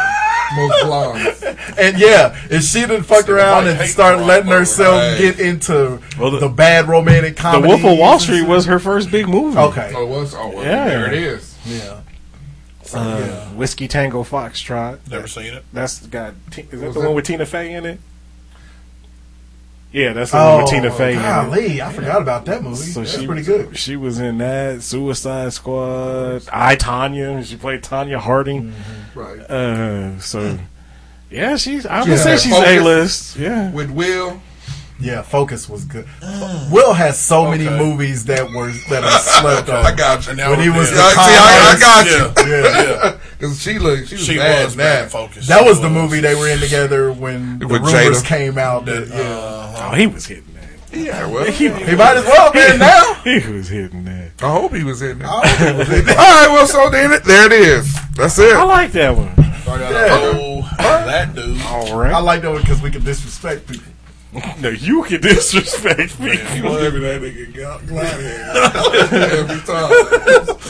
most blondes. and yeah, if she didn't fuck around and start letting herself right. get into Well, the, the- bad romantic comedy. the comedy. Wolf of Wall Street was her first big movie. okay. Oh, it was. Oh, well, Yeah. there it is. Yeah. Uh, yeah. Whiskey Tango Foxtrot. Never seen it. That's got. Is that Was the that- one with Tina Fey in it? Yeah, that's the one Oh, with Tina Fey in it. golly, I forgot about that movie. So That's she pretty good. She was in that Suicide Squad. I Tonya. She played Tonya Harding. Right. Uh, so yeah, she's. I would Yeah. say she's a list. Yeah. With Will. Yeah, Focus was good. Ah. Will has so many movies that were that are slept on. I got you. Now When he was yeah. the See, I, I got Yeah. you. Yeah. yeah. Because she looked, she was She bad was bad that. focused. That She was the movie they were in together when the With rumors Jada. came out. That, yeah. Uh-huh. Oh, he was hitting that. Yeah, well, He might as well be in now. He was hitting that. I hope he was in that. I All hope he was in there. right, well, so then it, there it is. That's it. I like that one. I Yeah. know that dude. All I like that one because we can disrespect people. No, you can disrespect me. He was giving that nigga got glad every time.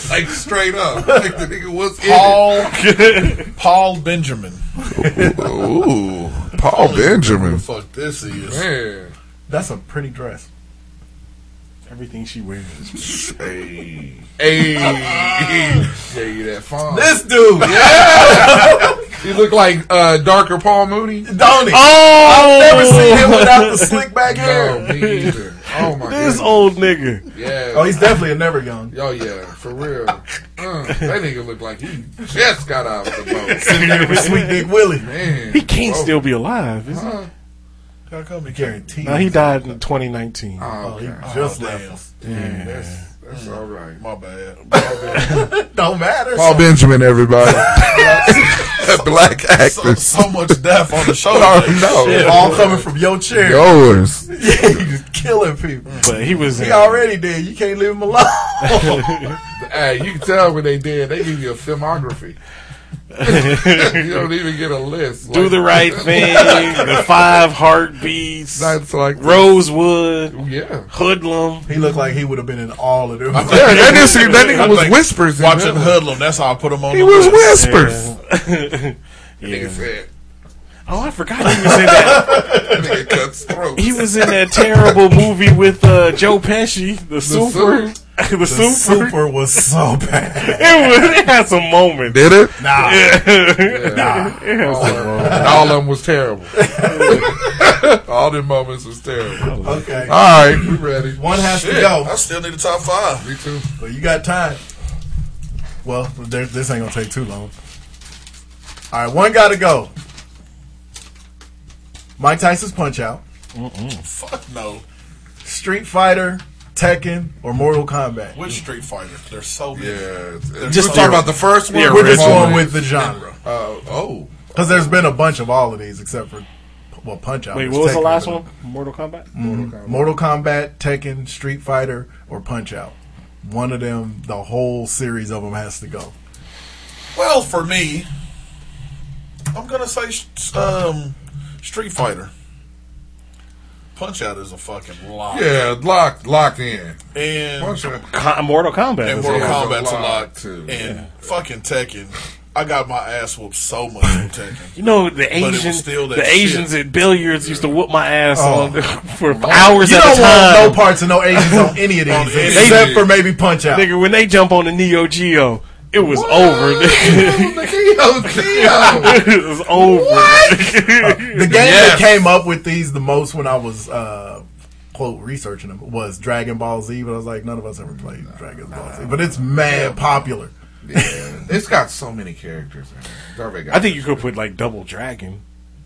like straight up. Like the nigga was in Paul Paul Benjamin. it. Ooh, Paul Who Benjamin. the fuck this is? Man. That's a pretty dress. Everything she wears. Hey. Hey. yeah, you that fun. This dude, He looked like uh, darker Paul Mooney. don't he? Oh, I've never seen him without the slick back No, hair. me either. Oh my This god. old nigga. Yeah. yeah. Oh, he's definitely a never young. Oh yeah, for real. Uh, that nigga look like he just got out of the boat. Sitting there with Sweet Dick Willie. Man, He can't whoa. still be alive, is he? Huh? How come he guaranteed? No, he died in 2019. Oh, Oh, he just Oh, left damn. us. Yeah. That's that's all right. My bad. Don't matter. Paul Benjamin, everybody. Black so, actor. so much death on the show. I oh, today. know. Shit. All coming from your chair. Yours. Yeah, you just killing people. But he was He in, already did. You can't leave him alone. Hey, you can tell when they did. They give you a filmography. You don't even get a list. Do Like- the right thing, the five heartbeats, That's like Rosewood, Yeah. Hoodlum. he looked like he would have been in all of them. Yeah, that nigga, that nigga was whispers. Watching. Hoodlum, that's how I put him on He the was list. whispers. Yeah. Nigga said. Oh, I forgot he was in that. That nigga cuts throats. He was in that terrible movie with uh, Joe Pesci, the, Super. Super. the, the Super. super was so bad. It was. It had some moments. Did it? Nah. Nah. It had All, some of- all of them was terrible. all them moments was terrible. Okay. All right, we ready. One has to go. I still need a top five. Me too. But you got time. Well, there, this ain't gonna take too long. All right, one got to go. Mike Tyson's Punch Out, Fuck no. Street Fighter, Tekken, or Mortal Kombat. Which Street Fighter? There's so many. Yeah. Just Just talking about the first one. Yeah, We're just going with the genre Uh, oh. because there's been a bunch of all of these except for well Punch Out. Wait, what was the last one? Mortal Kombat. Mhm. Mortal Kombat, Tekken, Street Fighter, or Punch Out. One of them, the whole series of them has to go. Well, for me, I'm gonna say um, Street Fighter. Punch Out is a fucking lock. Yeah, locked, locked in. And Punch Out. Con- Mortal Kombat. and is Mortal a- Yeah, Kombat's a a lot lot, too. And fucking Tekken. I got my ass whooped so much in Tekken. You know the But it was Asians, still that the Asians at billiards used to whoop my ass Oh. on for oh. hours You at a don't time. want no parts of no Asians on any of these, except for maybe Punch Out. Nigga, when they jump on the Neo Geo, it was over. nigga. Keo, Keo. it was over. What? The game Yes. that came up with these the most when I was uh, quote researching them was Dragon Ball Z, but I was like, none of us ever played Dragon Ball Z, but it's mad popular. Yeah, it's got so many characters in it. It's already got- I think you could put like Double Dragon.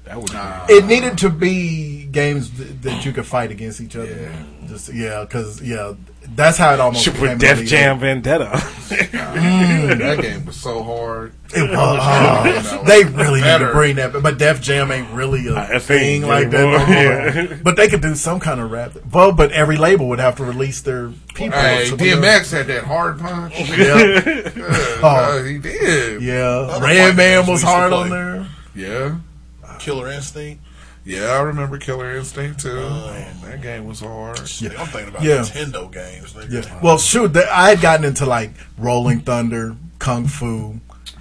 That would Nah. It needed to be games th- that you could fight against each other. Yeah. Just yeah, because yeah, that's how it almost should became put Def illegal. Jam Vendetta. that game was so hard. It was. You know, they really need to bring that, but Def Jam ain't really a, A thing, thing like that no more. But they could do some kind of rap. Well, but every label would have to release their people. Hey, So- DMX had that hard punch. Yeah, Yeah, Oh. uh, he did. yeah. Other Redman was hard on there. Yeah. Killer Instinct. Yeah, I remember Killer Instinct too. Oh. Man, that game was hard. Shit, I'm thinking about Yeah. Nintendo games. nigga. Yeah. Well, shoot, th- I had gotten into like Rolling Thunder, Kung Fu.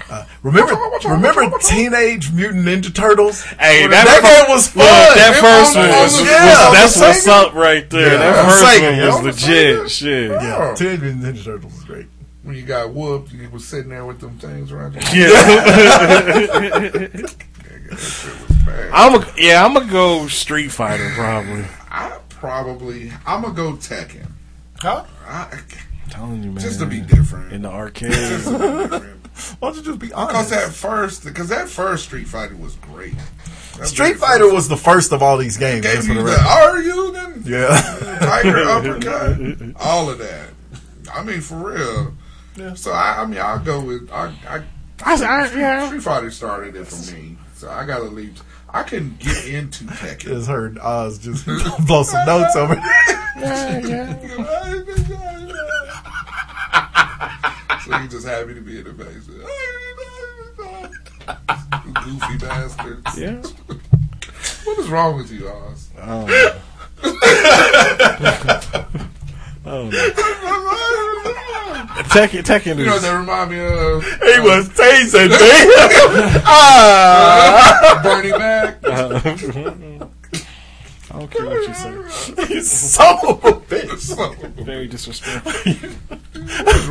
Uh, remember, remember Teenage Mutant Ninja Turtles? Hey, that, that- game was fun. Look, that It first one was, was- was- yeah, that's on what's up right there. Yeah, that first Sega, one was legit. Sega. Shit. Yeah, Teenage Mutant Ninja Turtles was great. When you got whooped, you was sitting there with them things around you. Yeah. That shit was bad. I'm a, yeah, I'm gonna go Street Fighter probably. I probably I'm gonna go Tekken. Huh? I, I'm telling you, man. just to be different. in the arcade. Just to be different. Why don't you just be honest? Because honest? that first, because that first Street Fighter was great. That Street Fighter was the first of all these games. gave you the the are you then Yeah. tiger uppercut, all of that. I mean, for real. Yeah. So I, I mean, I'll go with I. I I, I, yeah. Street Fighter started it for me, so I gotta leave. I can get into Tekken. Just heard Oz just blow some notes over so you just happy to be in the basement. Goofy bastards. Yeah. What is wrong with you, Oz? Oh, no. oh, no. Tekken, Tekken You know what is. that remind me of? He was tasing ah, Bernie Mac. I don't care what you say. He's so bitch. Very disrespectful. What's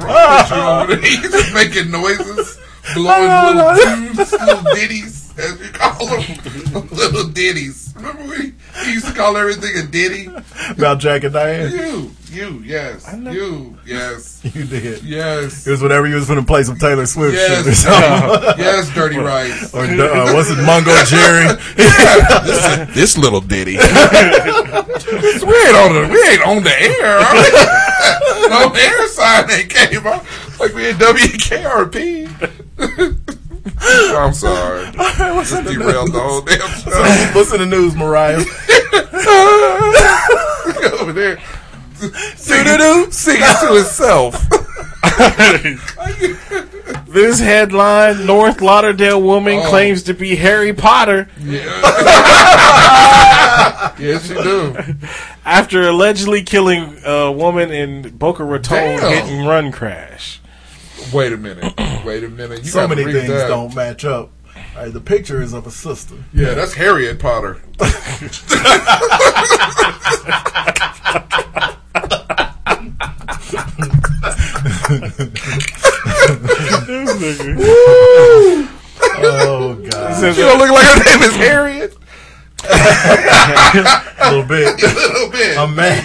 wrong with you? He's just making noises, blowing little tunes, little ditties, as we call them, little ditties. Remember we he used to call everything a ditty. About Jack and Diane. You, you, yes, you, yes, You did. yes, It was whatever you was going to play some Taylor Swift shit or yes, something. yes, dirty rice. Or uh, what's it, Mungo Jerry? this, this little ditty. we ain't on the we ain't on the air. no air sign ain't came up like we in WKRP. I'm sorry. what's Just the derailed the whole damn show. What's in the news, Mariah? Over there. Singing, singing to himself. This headline: North Lauderdale woman Oh. claims to be Harry Potter yes, you do. after allegedly killing a woman in Boca Raton Damn. hit and run crash. Wait a minute. Wait a minute. You so many things that. don't match up. Right, the picture is of a sister. Yeah, that's Harriet Potter. Oh god, She don't look like her name is Harriet. a little bit. A little bit. I'm mad.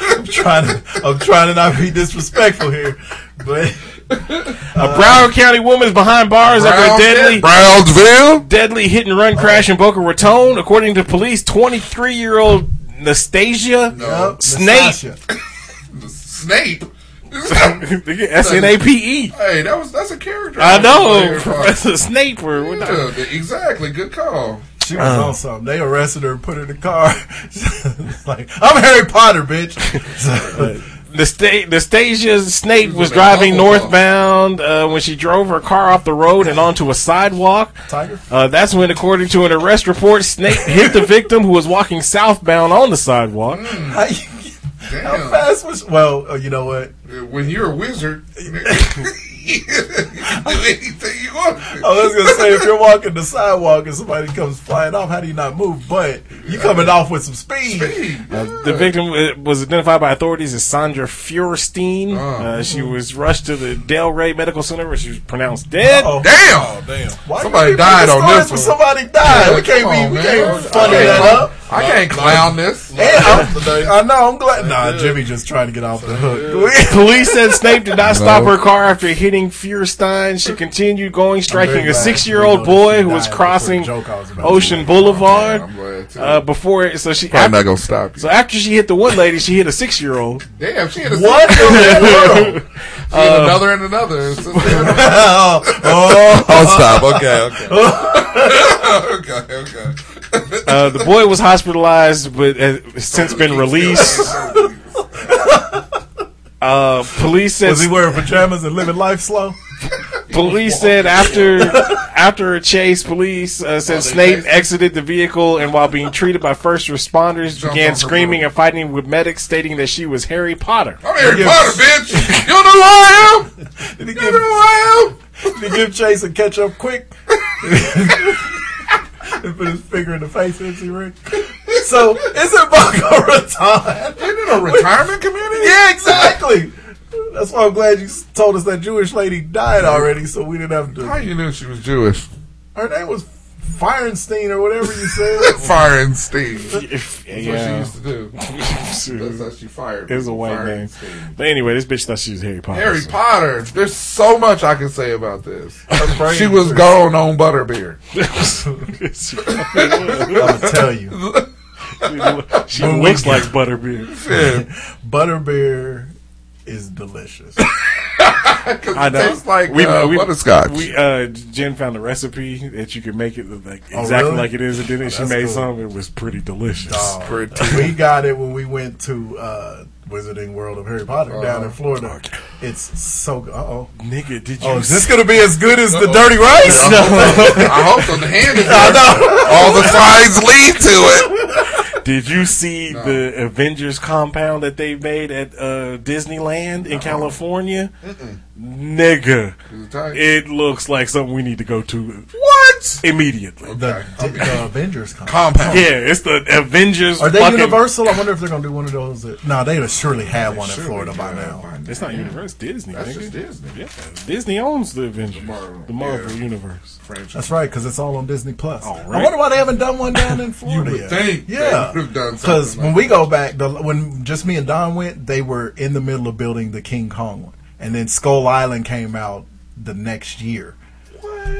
I'm trying to. I'm trying to not be disrespectful here, but A Broward County woman is behind bars after a deadly Brownsville. deadly hit and run crash in Boca Raton. According to police, 23 year old Nastasia Yup, Snape. Natasha. Snape. S N A P E. Hey, that was that's a character. I know, Harry Potter. Professor Snape. Or what Yeah, exactly. Good call. She was on uh. something. They arrested her and put her in the car. like, I'm Harry Potter, bitch. Nasta- Nastasia Snape She was was driving northbound uh, when she drove her car off the road and onto a sidewalk. Tiger. Uh, that's when, according to an arrest report, Snape hit the victim who was walking southbound on the sidewalk. How, you, how Damn. fast was? Well, uh, you know what? When you're a wizard, you can do anything you want. to. I was gonna say if you're walking the sidewalk and somebody comes flying off, how do you not move? But you coming off with some speed. Uh, the victim uh, was identified by authorities as Sandra Feuerstein. Oh. Uh, she was rushed to the Delray Medical Center where she was pronounced dead. Uh-oh. Damn. Oh damn! Why Somebody you died on stories this when one. Somebody died. Yeah, we can't come be. we man. can't funny I that can't- up. I can't clown this. And I'm- I know. I'm glad. Nah, Jimmy just trying to get off the hook. Police said Snape did not stop her car after hitting Feuerstein. She continued going, striking a six-year-old boy who was crossing before the joke I was about to Ocean. Boulevard. I'm. Uh, before, so she Probably not gonna stop you. so after she hit the one lady, she hit a six-year-old. Damn, she hit a What in the world? She had another and another. Sister. oh, oh, stop. Okay, okay. okay, okay. Uh, the boy was hospitalized, but has since been released. Uh, police said was he wearing pajamas and living life slow? Police said after after a chase, police uh, said they Snape exited the vehicle and while being treated by first responders, Jumped began screaming and fighting with medics, stating that she was Harry Potter. I'm Harry Potter, bitch. You don't know who I am. Did he You give, know who I am. did he give chase and catch up quick? and put his finger in the face, MC Rick. So, is it Boca Raton? Isn't it a retirement community? Yeah, exactly. That's why I'm glad you told us that Jewish lady died already, so we didn't have to. How you knew she was Jewish? Her name was Feirenstein or whatever you said. Fire and steam. If- That's what she used to do. That's how she fired. it was a people. white Fire name. But anyway, this bitch thought she was Harry Potter. Harry so- Potter. There's so much I can say about this. She was hurts. gone on butterbeer. I'm gonna tell you, she When looks like butterbeer. Yeah. butterbeer is delicious. I know. tastes like, we, uh, butterscotch. We uh, Jen found a recipe that you could make it look like Oh, exactly really? like it is, and then she made cool. some. It was pretty delicious. Dog. Pretty. we got it when we went to uh, Wizarding World of Harry Potter Uh-huh. down in Florida. It's so good. Uh oh. Nigga, did you? Oh, is this gonna be as good as the Dirty Rice? I hope so. The hand is I know. All the signs lead to it. Did you see the Avengers compound that they made at uh, Disneyland in California? Nigga, Is it it looks like something we need to go to. What? What? immediately. The, the Avengers con- Compound. Yeah, it's the Avengers. Are they fucking- Universal? I wonder if they're gonna do one of those. That, no, they would surely have one in Florida by now. It's not Universal, Disney. That's nigga. just Disney. Yeah, Disney owns the Avengers, the Marvel universe. Franchise. That's right, because it's all on Disney Plus. All I wonder why they haven't done one down in Florida would yet. think yeah, have done because something when like we go back, the, when just me and Don went, they were in the middle of building the King Kong one, and then Skull Island came out the next year,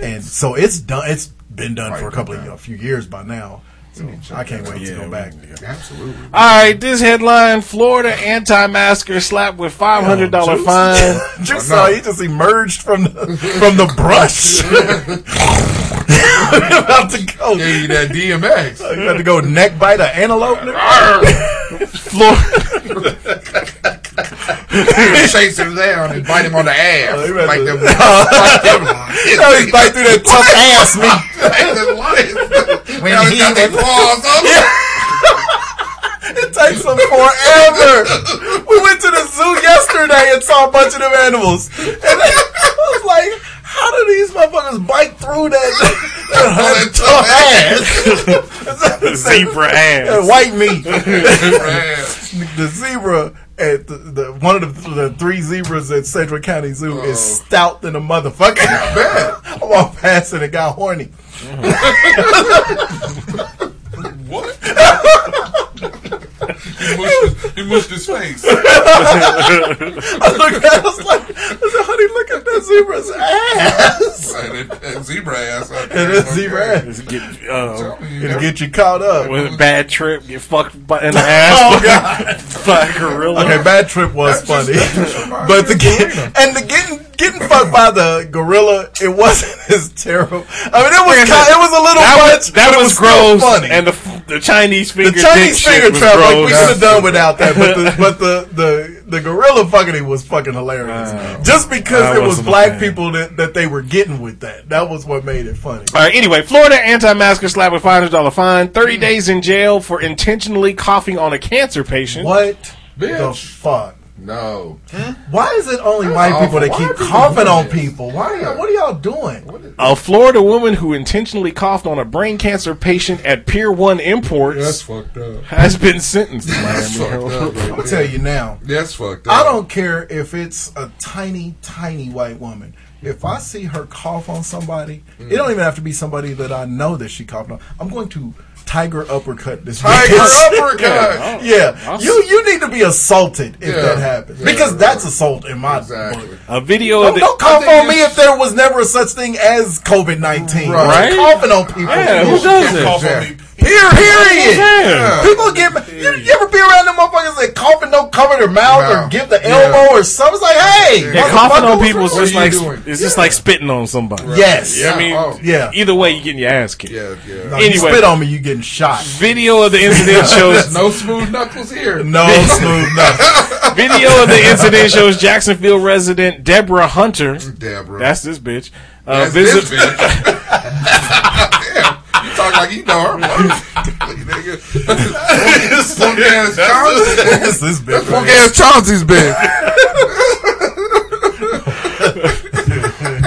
and so it's done. It's been done for a couple of a few years by now. So I can't wait to go back. Absolutely. All right, this headline: Florida anti-masker slapped with five hundred dollar fine. Just saw uh, he just emerged from the from the brush. about to go. Gave you that DMX. You about to go neck bite an antelope. Florida. Chase him down and bite him on the ass. Oh, like them. You know he bite through that tough ass meat. when he got their claws up. It takes them forever. We went to the zoo yesterday and saw a bunch of them animals, and I was like, "How do these motherfuckers bite through that, that tough ass?" Zebra ass. That white meat. the zebra at the, the one of the, the three zebras at Central County Zoo is oh. stout than a motherfucker. I walked past it and got horny. Mm-hmm. What? He, mushed his, he mushed his face. I looked at it, I was like, I said, honey, look at that zebra's ass. And that, that zebra ass. out And there that is zebra ass. Get, uh, It'll get you caught up. with a bad trip, get fucked by, in the ass. Oh, God. by a gorilla. Okay, Bad Trip was funny, but the get, and the getting getting fucked by the gorilla, it wasn't as terrible. I mean, it was kind, it was a little that much, was, that but it was, was gross. funny. And the the Chinese the finger, Chinese dick shit finger trap, like we gross. could have done without that, but the but the the, the gorilla fucking it was fucking hilarious. Oh. Just because I it was black people that, that they were getting with that. That was what made it funny. All right. Anyway, Florida anti-masker slap with five hundred dollar fine, thirty mm. days in jail for intentionally coughing on a cancer patient. What the Bitch. fuck? No. Why is it only white awful. people that Why keep are people coughing doing on this? people? Why? Are what are y'all doing? A Florida woman who intentionally coughed on a brain cancer patient at Pier One Imports That's fucked up. has been sentenced to That's fucked up. I'm gonna tell you now. That's fucked up. I don't care if it's a tiny, tiny white woman. If I see her cough on somebody, it mm. don't even have to be somebody that I know that she coughed on. I'm going to tiger uppercut this Tiger bitch. uppercut. yeah, you you need to be assaulted if Yeah. that happens Yeah, because right. that's assault in my Exactly. book. A video Don't, of the don't cough on me if there was never such thing as COVID nineteen. Right. Coughing on people. Yeah, who does it? Cough on me. Period. Period. Yeah. People get you, you ever be around them motherfuckers that cough and don't cover their mouth or give the Yeah. elbow or something? It's like, hey, Yeah, coughing on motherfucker, people is what's just what are like you doing? it's just like spitting on somebody. Yes. I mean, Oh. Yeah. either way, you're getting your ass kicked. Yeah, yeah. No, you Anyway. spit on me, you getting shot. Video of the incident shows no smooth knuckles here. No smooth nothing. video of the incident shows Jacksonville resident Deborah Hunter. Deborah. That's this bitch. Uh, That's visit- this bitch. Damn, you talk like you know her. Nigga. Punk ass Chauncey. That's this bitch. Punk right ass Chauncey's bitch.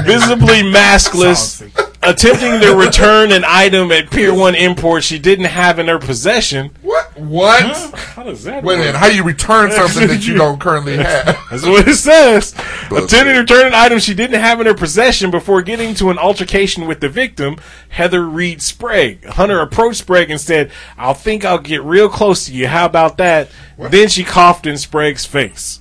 visibly maskless, attempting to return an item at Pier One Import she didn't have in her possession. What? What? How does that Wait a work? minute. How do you return something that you don't currently have? That's what it says. To return an item she didn't have in her possession before getting to an altercation with the victim, Heather Reed Sprague. Hunter approached Sprague and said, I'll think I'll get real close to you. How about that? Then she coughed in Sprague's face.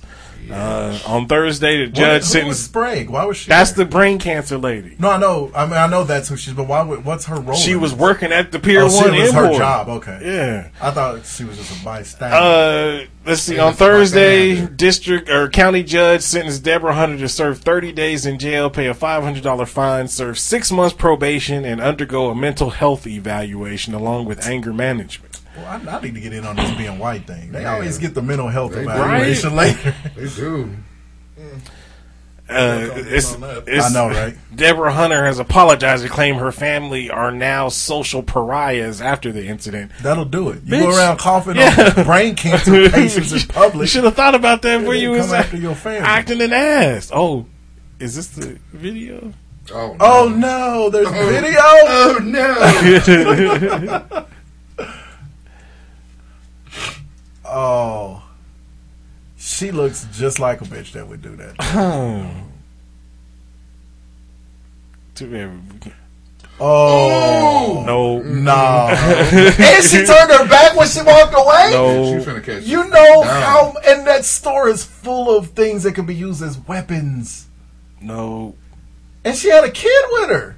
Uh, on Thursday, the What- judge who was sentenced. Sprague? Why was she? That's there? the brain cancer lady. No, I know. I mean, I know that's who she's. But why? would- What's her role? She in was this? working at the Pier Oh, she One was Import. her job. Okay. Yeah. I thought she was just a bystander. Uh, let's see. On Thursday, district or county judge sentenced Deborah Hunter to serve 30 days in jail, pay a $500 fine, serve six months probation, and undergo a mental health evaluation along with anger management. Well, I, I need to get in on this being white thing. They Yeah. always get the mental health They do. evaluation later. They do. Uh, it's, on it's- I know, right? Deborah Hunter has apologized and claimed her family are now social pariahs after the incident. That'll do it. You Bitch. go around coughing Yeah. on brain cancer patients in public. You should have thought about that before you was after your family. acting an ass. Oh, is this the video? Oh, Oh no, there's video. Oh no! Oh, she looks just like a bitch that would do that. Too bad. Oh No. no, and she turned her back when she walked away. No. She's finna catch You know Down. how, and that store is full of things that can be used as weapons. No. And she had a kid with her.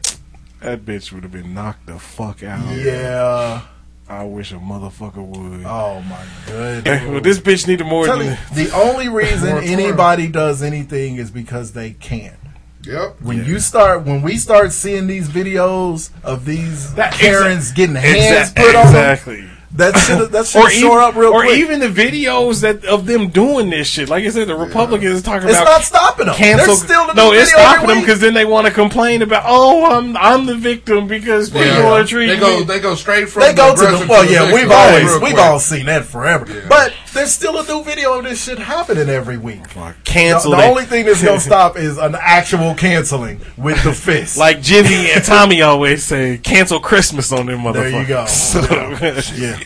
That bitch would have been knocked the fuck out. Yeah. I wish a motherfucker would. Oh my goodness. well, this bitch needed more Tell than you, the only reason anybody does anything is because they can. Yep. When you start, when we start seeing these videos of these That- Karens getting hands Exa- put on them, exactly. That should that should shore even, up real or quick. Or even the videos that of them doing this shit. Like I said, the Republicans talking It's about it's not stopping them. cancel. They're still no, it's stopping them because then they want to complain about, oh, I'm I'm the victim because people Yeah. are treating They go. me. They go straight from. They go to the aggressive well, yeah. victim We've always we've all seen that forever, but there's still a new video of this shit happening every week. cancel The, the only thing that's gonna stop is an actual canceling with the fist. Like Jimmy and Tommy always say, cancel Christmas on them motherfuckers. There you go. So- yeah.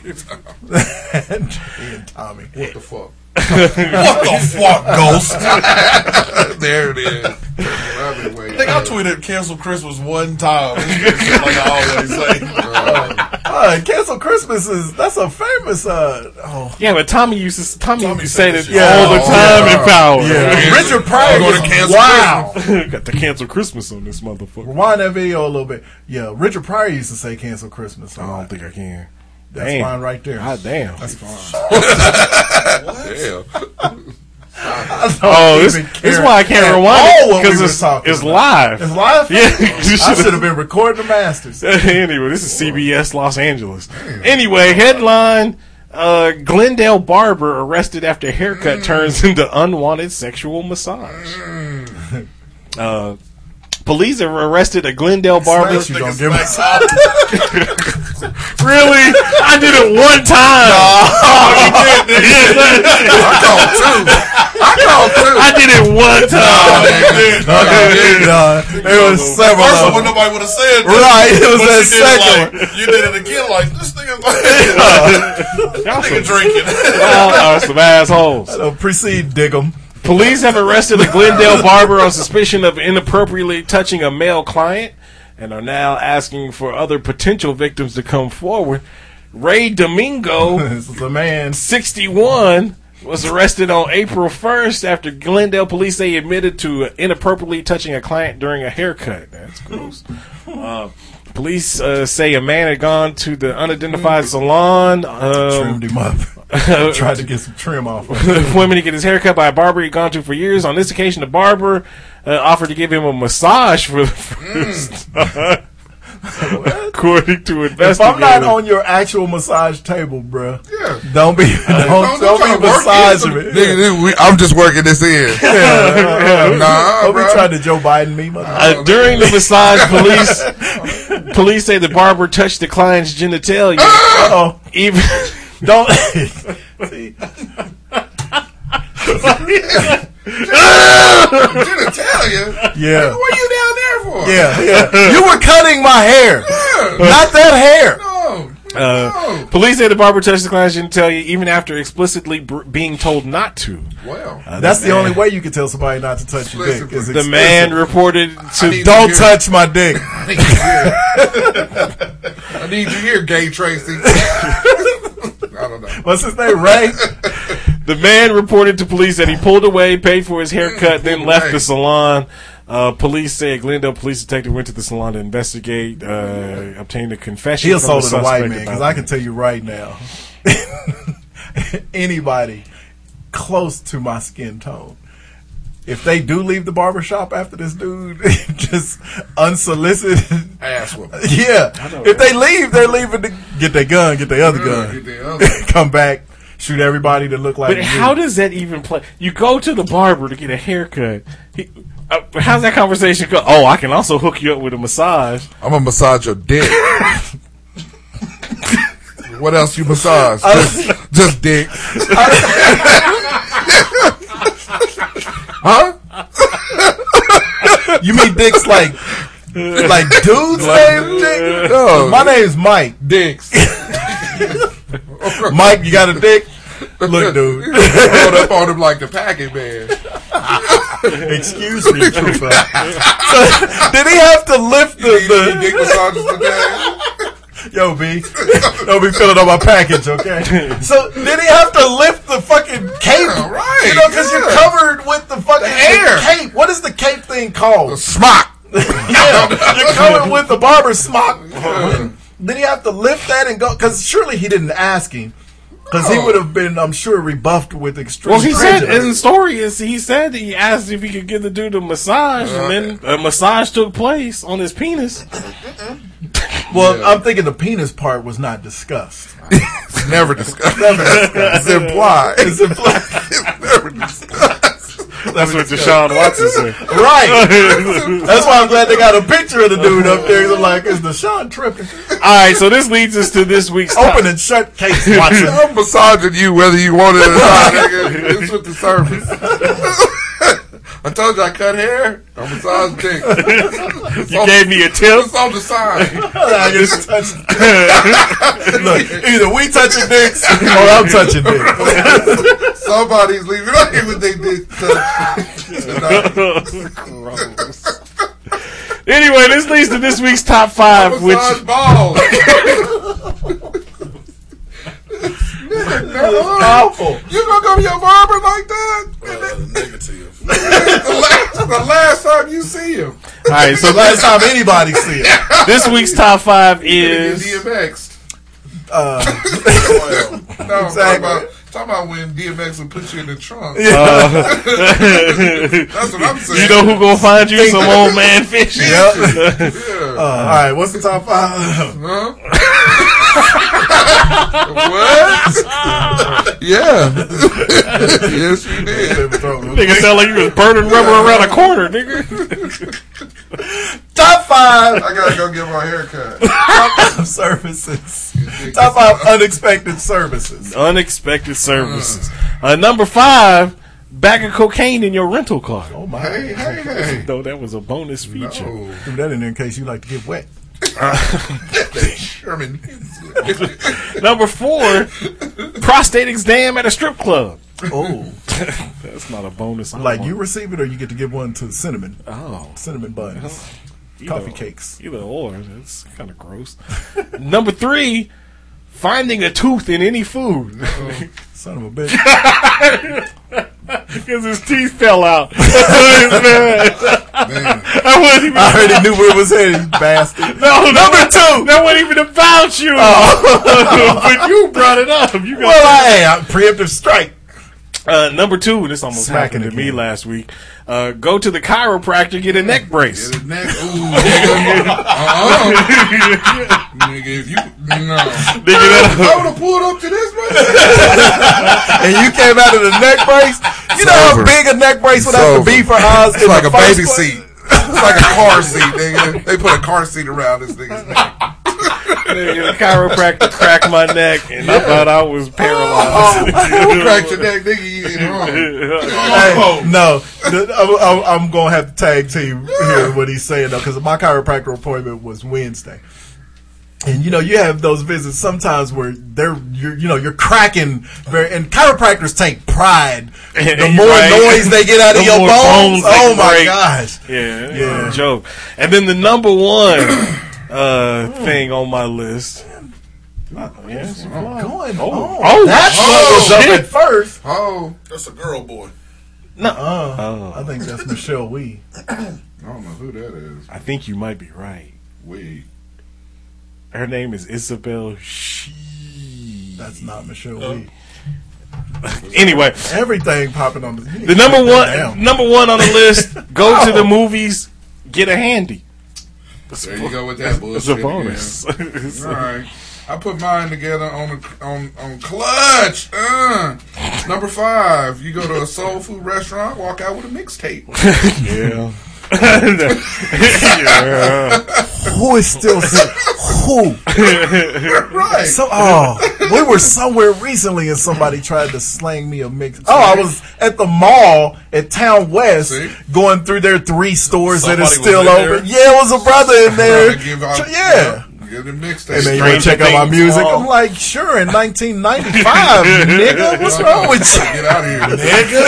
Jimmy and Tommy. What the fuck? what the fuck, Ghost? there it is. I've been waiting. I think I tweeted cancel Christmas one time. like I always say. Uh, cancel Christmas is that's a famous. Uh, oh Yeah, but Tommy used to Tommy, used to say that Yeah. all the time in power. Yeah. Richard Pryor Go to cancel wow. Got to cancel Christmas on this motherfucker. Rewind that video a little bit. Yeah, Richard Pryor used to say cancel Christmas. I don't think I can. That's Damn. fine right there. God damn. That's fine. Damn. Oh, this, this is why I can't rewind what we because it's, it's live. It's live. Yeah, I should've- been recording the masters. anyway, this is CBS Los Angeles. Anyway, headline: uh, Glendale barber arrested after haircut turns into unwanted sexual massage. Uh, police have arrested a Glendale barber. Smash you gonna give us. really? I did it one time. I called two. I called two. I did it one time. No, it was several First of one, nobody would have said. Right, it was that you did it second like, You did it again, like this nigga, Y'all nigga some, drinking. y'all are some assholes. Uh, Precede Diggum. Police have arrested a Glendale barber on suspicion of inappropriately touching a male client and are now asking for other potential victims to come forward. Ray Domingo, This is a man. 61, was arrested on April 1st after Glendale police say admitted to inappropriately touching a client during a haircut. That's gross. uh, police uh, say a man had gone to the unidentified salon. Um, Trimmed him up. Tried to get some trim off. of the him. women to get his haircut by a barber he'd gone to for years. On this occasion, the barber uh, offered to give him a massage for the first time. According to investigators. If I'm not on your actual massage table, bruh, Yeah. don't be don't, Don't- don't, don't be to work massaging me. some- Nigga, we- I'm just working this in. Nah, don't be bro. trying to Joe Biden me, mother. Uh, during the massage, police police say the barber touched the client's genitalia. oh, Even don't. See, Genitalia? yeah, What you down there for? yeah, yeah. You were cutting my hair, not that hair. No. uh, police say the barber touched the client's genitalia even after explicitly br- being told not to. Well, That's the only way you can tell somebody not to touch your dick. Is The man reported to Don't to touch my dick. I need you here. I need you here, gay Tracy. I don't know. What's his name? Ray. The man reported to police that he pulled away, paid for his haircut, then pulled left away. the salon. Uh, police say a Glendale police detective went to the salon to investigate, uh, obtained a confession. He from the assaulted a white man because I can tell you right now, anybody close to my skin tone, if they do leave the barbershop after this dude, just unsolicited, Ass whooping. yeah. If they leave, they're leaving to get their gun, get their other gun, Get the other. come back, shoot everybody to look like. But how does that even play? You go to the barber to get a haircut. He, uh, how's that conversation go? Oh, I can also hook you up with a massage. I'm gonna massage your dick. what else you massage? Just, just dick. huh? you mean dicks like like dude's name, Dick? No. My name's Mike. Dicks. Mike, you got a dick? Look, dude. Rolled up on him like the packet man. Excuse me, trooper. Did he have to lift the, He dick the massages today. Yo, B. Don't be filling up my package, okay? So, did he have to lift the fucking cape? right, You know, because you're covered with the fucking hair. cape. What is the cape thing called? Smock. yeah, you're coming with the barber smock. Did he have to lift that and go? Because surely he didn't ask him. Because he would have been, I'm sure, rebuffed with extreme. Well, he said prejudice. in the story is he said that he asked if he could give the dude a massage, and then uh, a massage took place on his penis. Well, I'm thinking the penis part was not discussed. It's never discussed. Never discussed. It's implied. It's implied. It's never discussed. That's what Deshaun Watson said. Right. That's why I'm glad they got a picture of the dude up there. I'm like, is Deshaun tripping? All right, so this leads us to this week's top- Open and shut case Watson. I'm massaging you whether you want it or not, nigga. It's with the service. I told you I cut hair. I'm a massage dick. You gave me a tip. It's on the side. I just touched. Look, either we touching dicks or I'm touching dicks. Somebody's leaving out here with their dick touched. Anyway, this leads to this week's top five, which Massage balls. Awful. You gonna go to your barber like that? Uh, negative. the, last, the last time you see him. all right. So The last time anybody see it. this week's top five Is is DMX. Uh, Well, No, I'm talking Exactly. about, talking about when DMX would put you in the trunk. uh, That's what I'm saying. you know who gonna find you some old man fishing. Yep. Yeah. Uh, all right, what's the top five? Huh? What? yeah. yes, you did. Nigga sound like you was burning rubber around a corner, nigga. Top five I gotta go get my haircut. top five services. Top five unexpected services. Unexpected services. Uh, number five, bag of cocaine in your rental car. Oh my! Hey, hey, hey. Though that was a bonus feature. No. Do that in there in case you like to get wet. Sherman. Number four, prostate exam at a strip club. Oh, That's not a bonus. I like want. you receive it or you get to give one to cinnamon, Oh, cinnamon buns, either- coffee cakes. Either or. That's kind of gross. Number three, finding a tooth in any food. Oh. Son of a bitch. Because his teeth fell out. Man. I wasn't even. I already knew where it was headed, you bastard. No, Number two. That wasn't even about you. Oh. but you brought it up. You got Well, I, I'm preemptive strike. Uh, number two, and this almost Smacking happened to me last week. Uh, go to the chiropractor, get a neck brace. Get his neck. Ooh, nigga. Uh-uh. nigga, if you. No. Nigga, that- I would have pulled up to this, man. And you came out of the neck brace. You know how big a neck brace would It's have to be for Oz It's like a baby place? seat. It's like a car seat, nigga. They put a car seat around this nigga's neck. Nigga, the chiropractor cracked my neck, and I thought I was paralyzed. Oh, oh, you cracked your neck, nigga. You ain't wrong. Hey, no, I'm, I'm gonna have to tag team here what he's saying though, because my chiropractor appointment was Wednesday, and you know you have those visits sometimes where they're you're you know you're cracking very, and chiropractors take pride. The more right. noise they get out of The your more bones, bones oh my break. gosh! Yeah, Yeah. yeah, joke. And then the number one uh, thing on my list. Uh, yeah, it's. Going Oh. on. Oh, that's oh, what was up shit. at first. Oh, That's a girl boy. No, Uh, Oh. I think that's Michelle Wie. I don't know who that is. I think you might be right. We. Her name is Isabel She. That's not Michelle Wie. Anyway, Everything popping on the. the number one, down. number one on the list. Go to the movies, get a handy. There you go with that bullshit. It's a bonus. Again. All right. I put mine together on a, on on clutch. Uh. Number five, you go to a soul food restaurant, walk out with a mixtape. yeah. yeah. Who is still who? right. So oh, we were somewhere recently and somebody tried to slang me a mix. Oh, I was at the mall at Towne West going through their three stores that Somebody is was still open. there? Yeah, it was a brother in there. Out- Ch- yeah. Give the mixtape. And then you want to check out my music. Oh. I'm like, sure, in 1995, nigga. What's wrong with you? Get out of here, nigga.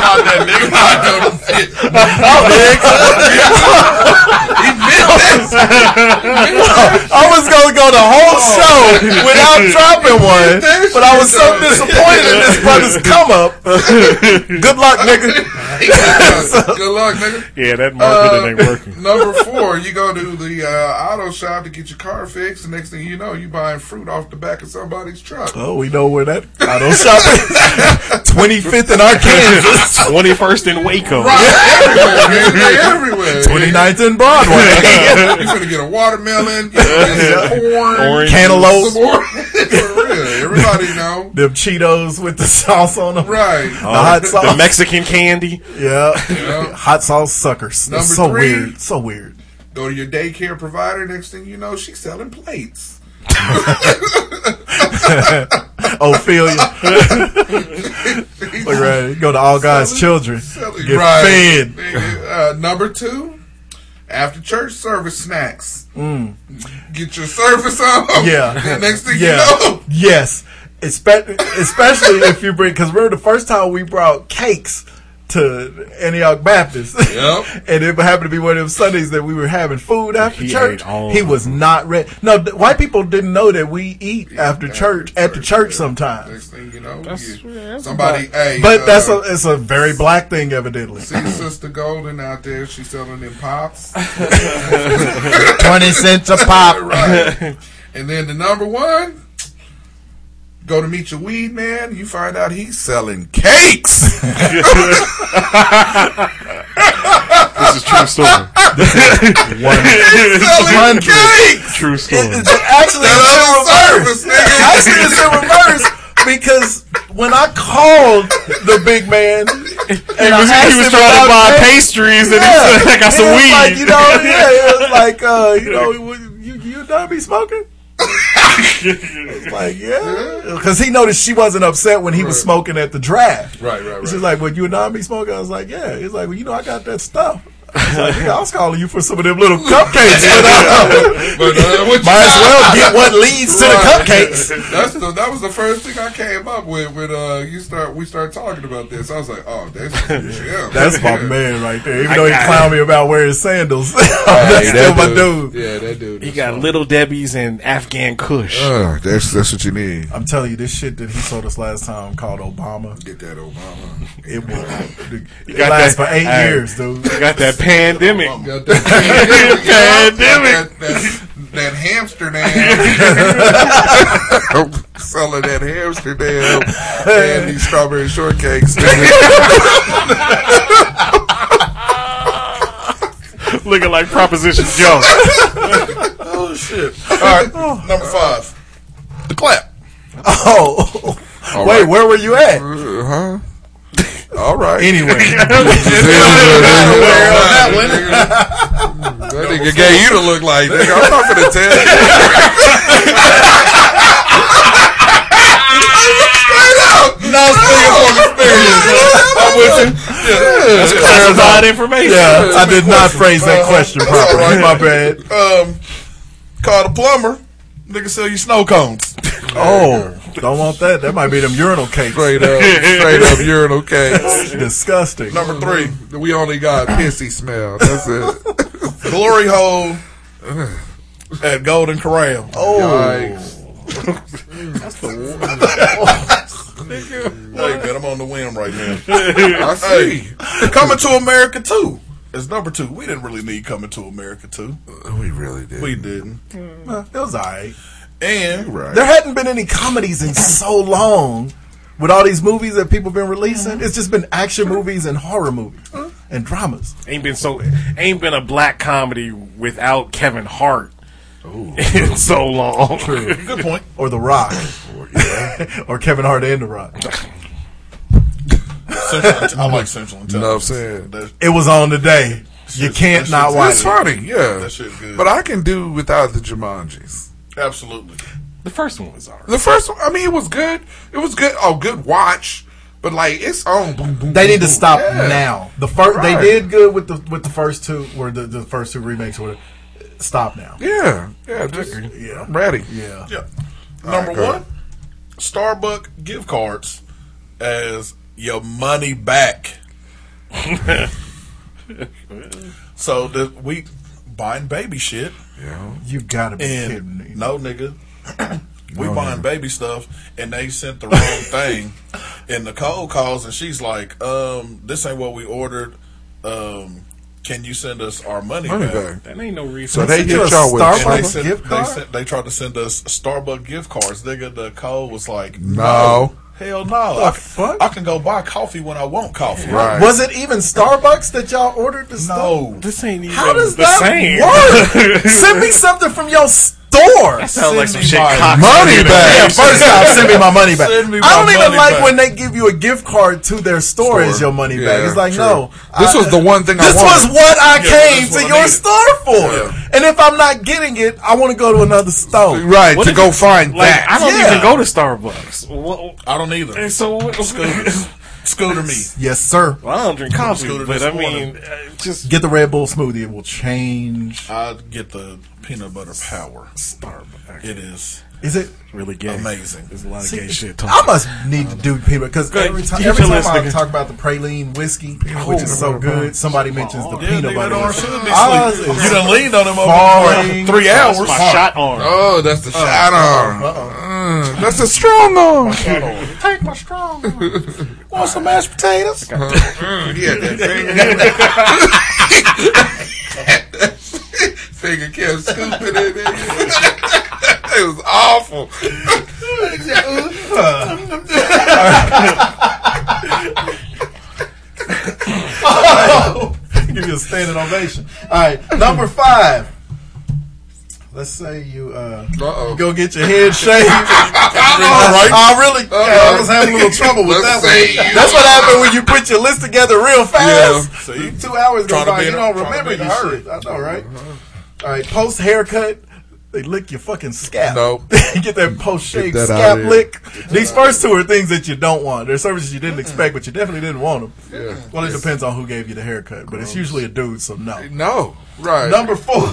Not that nigga. I know the shit. He meant that. I was gonna go the whole oh. show without dropping one, but I was so disappointed in this brother's come up. Good luck, nigga. Good luck, nigga. Yeah, that marketing ain't Uh, working. Number four, you go to the uh, auto shop to get your car fixed. The next thing you know, you buying fruit off the back of somebody's truck. Oh, we know where that auto shop is. 25th in Arkansas. 21st in Waco. right? Everywhere, everywhere. 29th in Broadway. You're gonna get a watermelon, you're get some corn, Orange. Cantaloupe. Everybody know. Them Cheetos with the sauce on them. Right. The hot sauce. The Mexican candy. Yeah. Yeah. Hot sauce suckers. Number so three. weird. So weird. Go to your daycare provider. Next thing you know, she's selling plates. Ophelia. Look right. Go to All God's Children. Get right. fed. Uh, number two, after church service snacks. Mm. Get your service on. Yeah. Next thing yeah. you know, Yes. Espe- especially if you bring, because remember the first time we brought cakes to Antioch Baptist. Yep. and it happened to be one of them Sundays that we were having food after He church. He of was not ready. No, th- white people didn't know that we eat after church, at the church sometimes. next thing you know, That's- you- yeah, that's somebody, hey, But uh, that's a, it's a very black thing, evidently. See Sister Golden out there, she's selling them pops. 20 cents a pop. right. And then the number one, go to meet your weed man, you find out he's selling cakes. This is true story. One, selling cakes. True story. It- it- actually, it's in reverse. Service, nigga. Actually, it's in reverse because when I called the big man, and He I was, asked he was him trying to buy cake, pastries and yeah, he said, I got it some was weed. Like, you know, yeah, it was like, uh, you know, you you done be smoking? Like, yeah, because he noticed she wasn't upset when he was smoking at the draft. Right, right, right. She's like, "Well, you and I be smoking." I was like, "Yeah." He's like, "Well, you know, I got that stuff." I was like, "Yeah, I was calling you for some of them little cupcakes, but, uh, But, uh, what you might as well get what leads to the cupcakes." That's the, that was the first thing I came up with when uh, you start we started talking about this. I was like, oh, that's Jim. That's my man right there. Even I though he got clowned me about wearing sandals, that's still my dude. Yeah, that dude. He got fun. Little Debbie's and Afghan Kush. Uh, that's that's what you need. I'm telling you, this shit that he sold us last time called Obama. Get that Obama. It will. It got lasts that- for eight hey. years, dude. You got that pandemic. Got that pandemic. Pandemic. That, that, that Amsterdam. Selling that Amsterdam and these strawberry shortcakes. Looking like Proposition Joe. Oh shit! All right, number five, the clap. Oh, All wait, right. where were you at? Uh, huh? All right. Anyway, that nigga gave you to look like nigga. I'm not gonna tell you. Straight up. no, speaking from experience. I'm with you. That's classified information. Yeah, I did not phrase that question properly. My bad. Um, call the plumber. Nigga sell you snow cones. Oh, don't want that. That might be them urinal cakes. Straight up, straight up urinal cakes. Disgusting. Number three, We only got pissy smell. That's it. glory hole at Golden Corral. Oh, Yikes. Hey man, I'm on the whim right now. I see. Coming to America too. It's number two. We didn't really need Coming to America too. We really did. We didn't. uh, it was alright. And right. There hadn't been any comedies in so long. With all these movies that people have been releasing, it's just been action movies and horror movies and dramas. Ain't been so ain't been a black comedy without Kevin Hart in so long. True. good point. Or The Rock, or Kevin Hart and The Rock. Central, I like Central You know what I'm saying? That, It was on today. You can't not watch It's it. funny, yeah. That shit good. But I can do without the Jumanjis. Absolutely. The first one was alright. The first one, I mean, it was good. It was good. Oh, good watch. But like, it's on. Boom, boom, They boom, need to stop Yeah. now. The first Right. they did good with the with the first two, or the, the first two remakes. Or stop now. Yeah, yeah, just, Yeah. I'm ready. Yeah. Yeah. All Number right, one, Starbucks gift cards as your money back. so the, we buying baby shit. Yeah. You gotta be And kidding me. no nigga. we No, buying nigga. baby stuff and they sent the wrong thing. And Nicole calls and she's like, um, this ain't what we ordered. Um, can you send us our money, Money back? back. That ain't no reason. So they Sent you hit a y'all with Starbucks they, sent, gift they, sent, they tried to send us Starbucks gift cards. Nigga, the code was like, No. no. Hell no. I, fuck? I can go buy coffee when I want coffee. Right. Was it even Starbucks that y'all ordered the stuff? No. This ain't even How does the that same. work? Send me something from your store. That sounds like some Send shit. me my Cox money back. Yeah, first off, send me my money back. Send me I don't even money like back. when they give you a gift card to their store, as your money back. Yeah, It's like, true. no. This I- was the one thing I This was what I Yeah, came to I your needed. store for. Yeah. And if I'm not getting it, I want to go to another store. Right, What to go it's- find Like that. I don't Yeah. even go to Starbucks. What, I don't either. and so what- Scooter. Scooter me. Yes, sir. well, I don't drink coffee, Scooter but I morning. mean, uh, just Get the Red Bull smoothie. It will change. I get the peanut butter power. Starbucks. It is Is it? really gay. amazing. There's a lot of See, gay shit. I must need to do peanut because every time, every time list, I nigga. talk about the praline whiskey, which is so good, somebody mentions the Yeah, peanut butter. that arm whiskey. should be Ours sleep. is You done leaned on him over for three hours. my shot arm. Oh, that's the shot arm. Uh, that's a strong arm. Take my strong. Want some mashed potatoes? Mm, he had that finger. finger kept scooping in there. it was awful. Give you a standing ovation. All right, number five. Let's say you uh, you go get your head shaved. All right. I really, I was having a little trouble with that one. That's what happened when you put your list together real fast. Yeah. See? Two hours go by, you don't remember be in a your shit. I know, right? All right, post haircut. They lick your fucking scalp. Nope. Get that post shave scalp out of here. lick. These first two are things that you don't want. They're services you didn't expect, but you definitely didn't want them. Yeah. Well, it depends on who gave you the haircut, but it's usually a dude, so no. No, right. Number four,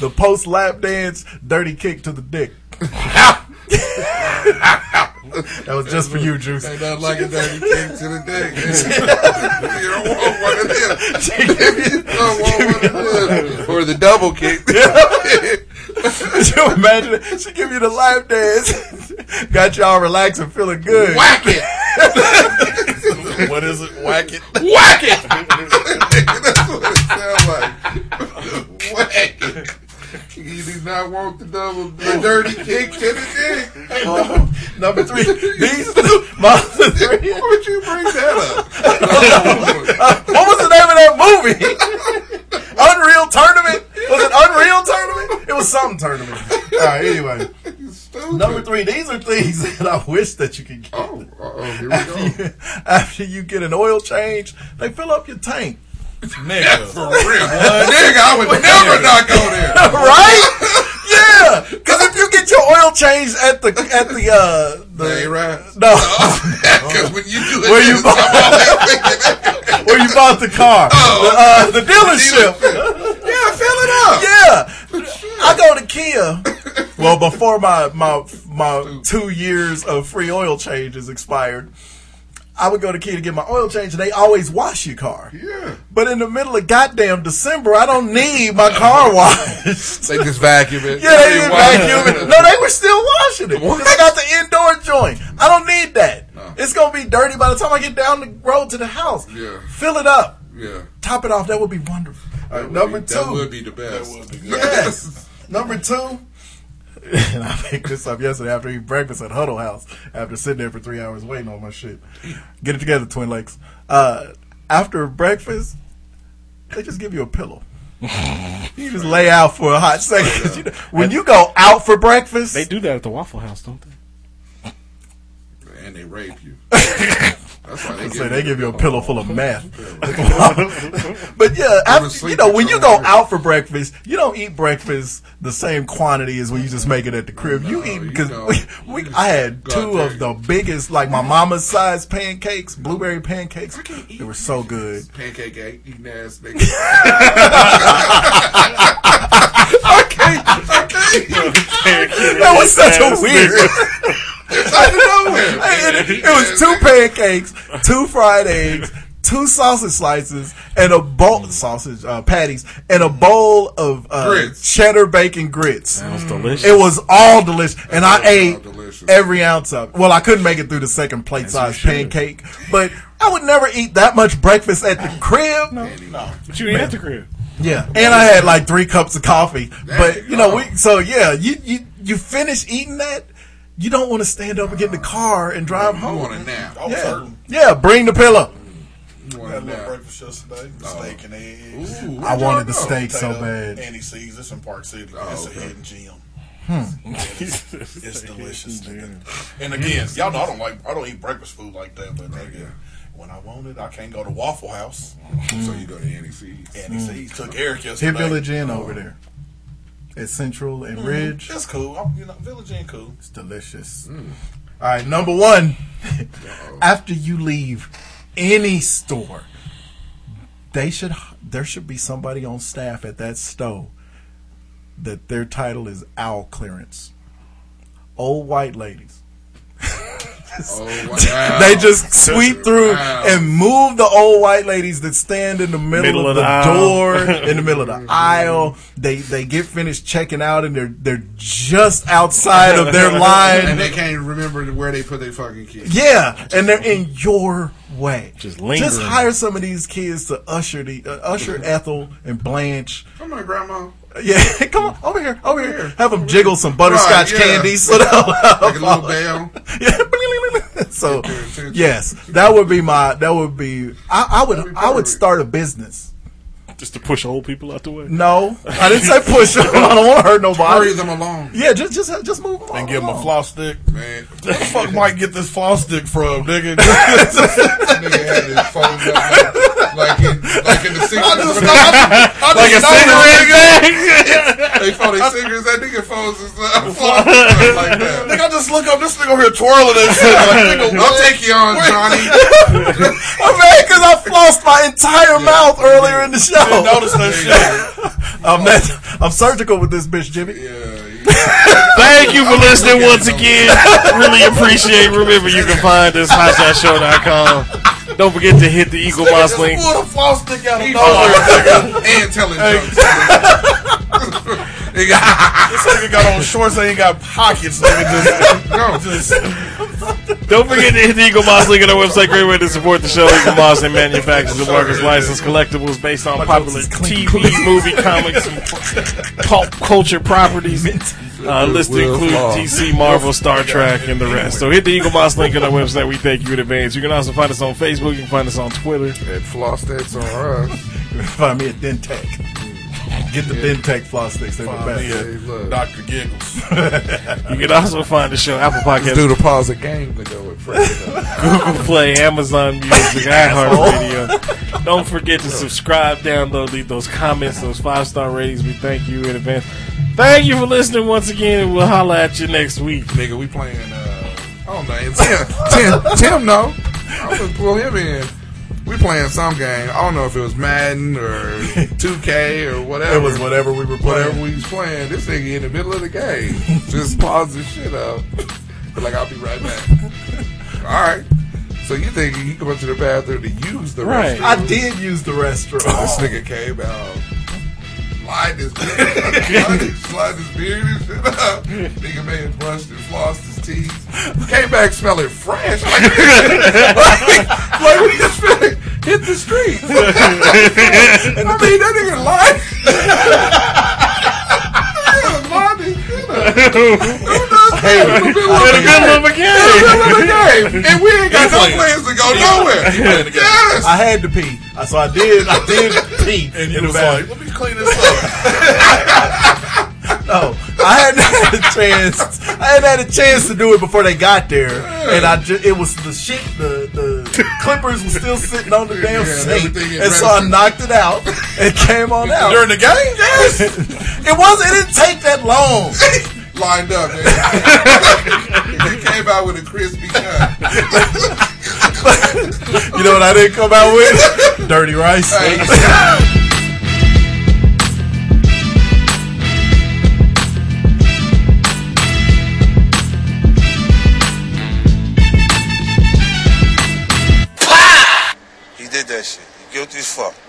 the post lap dance, dirty kick to the dick. that was just for you, Juice. Ain't nothing like a dirty kick to the dick. you don't want one of them. Give you- You don't want one of them. Or the double kick. You imagine it? She give you the lap dance, got y'all relaxing, feeling good. Whack it. what is it? Whack it. Whack it. That's what it sounds like. Whack it. You do not want the double, the dirty kick to the dick. Number three, these my other three. Why would you bring that up? Uh, what was the name of that movie? Unreal Tournament? Was it Unreal Tournament? It was some tournament. All right, anyway. Number three, these are things that I wish that you could get. Oh, uh-oh, here we After go. you, after you get an oil change, they fill up your tank. Nigga. For real. Nigga, I would never not go there. right? Yeah, because if you get your oil changed at the at the uh the ain't right. no Because when you do it, Where you bought- I'm all there thinking, where you bought the car, the, uh, the dealership. yeah, fill it up. Yeah, I go to Kia. Well, before my my my two years of free oil changes expired, I would go to Key to get my oil change, and they always wash your car. Yeah. But in the middle of goddamn December, I don't need my car washed. They just vacuum it. Yeah, they didn't vacuum it. No, they were still washing it. 'Cause I got the indoor joint. I don't need that. It's gonna be dirty by the time I get down the road to the house. Yeah. Fill it up. Yeah. Top it off. That would be wonderful. All right, number be- two. That would be the best. That would be good. Yes. Number two. And I picked this up yesterday after eating breakfast at Huddle House after sitting there for three hours waiting on my shit. Get it together, Twin Lakes. Uh, after breakfast, they just give you a pillow. You just lay out for a hot second. You know, when you go out for breakfast, They do that at the Waffle House, don't they? And they rape you. That's why They they, say they give you a pillow full of meth. but yeah, after, you know, when you go out for breakfast, you don't eat breakfast the same quantity as when you just make it at the crib. you eat because we, we, I had two of the biggest, like my mama's size pancakes, blueberry pancakes. They were so good. pancake eating ass nigga. I can't. I can't. That was such a weird. It's out of nowhere. it, it was two pancakes, two fried eggs, two sausage slices, and a bowl sausage uh, patties, and a bowl of uh, cheddar bacon grits. Sounds delicious. It was all delicious, and I ate delicious. every ounce of. it. Well, I couldn't make it through the second plate size pancake, but I would never eat that much breakfast at the crib. No, no. but you eat at the crib. Yeah, and I had like three cups of coffee. but you you know, we so yeah, you you you finish eating that, you don't want to stand up and get in the car and drive You home. want a nap? I was Yeah, hurting. yeah, bring the pillow. You want Had a a little breakfast yesterday. Steak and eggs. Ooh, I wanted the steak so Potato, bad. Andy C's. It's in Park City. Oh, it's okay. a hidden gem. Hmm. It's, it's delicious. nigga. And again, y'all know I don't like I don't eat breakfast food like that, but nigga, when I want it, I can't go to Waffle House. So you go to Annie C's. Andy C's took Eric yesterday. Hit yesterday. Village Inn over there at Central and mm. Ridge. It's cool. I'm, you know, Village Inn cool. It's delicious. Mm. All right, number one. After you leave any store, they should there should be somebody on staff at that store that their title is owl clearance. Old white ladies. Oh, wow. They just sweep through Wow. and move the old white ladies that stand in the middle, Middle of, of the, the door, in the middle of the aisle. They they get finished checking out and they're they're just outside of their line. and they can't remember where they put their fucking kids. Yeah, and they're in your way. Just lingering. Just hire some of these kids to usher the uh, usher Ethel and Blanche. Come on, grandma. Yeah, come on over here, over here. Have them jiggle some butterscotch Right, yeah. candy so they'll Like a little bell. yeah. So Get their attention. yes, that would be my. That would be. I, I would. I would start a business. Just to push old people out the way. No, I didn't say push them. I don't want to hurt nobody. Hurry them along. Yeah, just just just move them And on give him a floss stick. Man, Where the fuck might get this floss stick from, nigga? nigga had his phone up like in, like in the I cigarettes. just, I, I, I Like a just know cigarette bag. they found their cigarettes. That nigga phones his uh, phone like that. Nigga, I just look up this nigga over here twirling that shit. Like, nigga, I'll take you on, Johnny. I'm mad because I flossed my entire mouth earlier in the show. Didn't notice that shit. I'm that, I'm surgical with this bitch, Jimmy. Yeah. Thank you for listening once again. Really appreciate. Remember, you can find us hotshotshow.com. Don't forget to hit the Eaglemoss Just link. pull the floss stick out of nowhere, and telling jokes. This nigga got on shorts and ain't got pockets, nigga. No. Just, just Don't forget to hit the Eaglemoss link on our website. Great way to support the show. Eaglemoss and manufactures and markets licensed collectibles based on popular TV, movie, comics, and pulp culture properties. Uh, list Will include DC, Marvel, Star Trek, and the rest. So hit the Eaglemoss link on our website. We thank you in advance. You can also find us on Facebook. You can find us on Twitter. At floss that's on us. You can find me at DenTek. Get the DenTek floss sticks. They're the find me best. Hey, Dr. Giggles. You can also find the show Apple Podcasts, Do the pause a game to go with Fred. Google Play, Amazon Music, iHeartRadio. Don't forget to subscribe, download, leave those comments, those five star ratings. We thank you in advance. Thank you for listening once again, and we'll holla at you next week. Nigga, we playing, uh, I don't know, Tim, Tim, Tim, no. I'm gonna pull him in. We playing some game. I don't know if it was Madden or 2K or whatever. It was whatever we were playing. Whatever we was playing. This nigga in the middle of the game. Just pause the shit up. But like, I'll be right back. Alright. So you think he come up to the bathroom to use the Right. restroom? I did use the restroom. This nigga came out. Slide his beard, slide his beard and shit up. Nigga may have brushed and flossed his teeth. Came back smelling fresh. Like, like, like we just finna hit the streets. I mean, that nigga lied. Yeah, lied his shit up. Hey, In the middle of a game. Middle of game. And we ain't got no playing. plans to go nowhere. playing the game. Yes. I had to pee, so I did. I did pee And in you the was bathroom. like, let me clean this up. No, I hadn't had a chance. I hadn't had a chance to do it before they got there, and I just it was the shit. The the clippers were still sitting on the damn sink, and so I knocked it out and came on out During the game? Yes. it was. It didn't take that long. Lined up, man. you came out with a crispy cut. You know what I didn't come out with? Dirty rice. He did that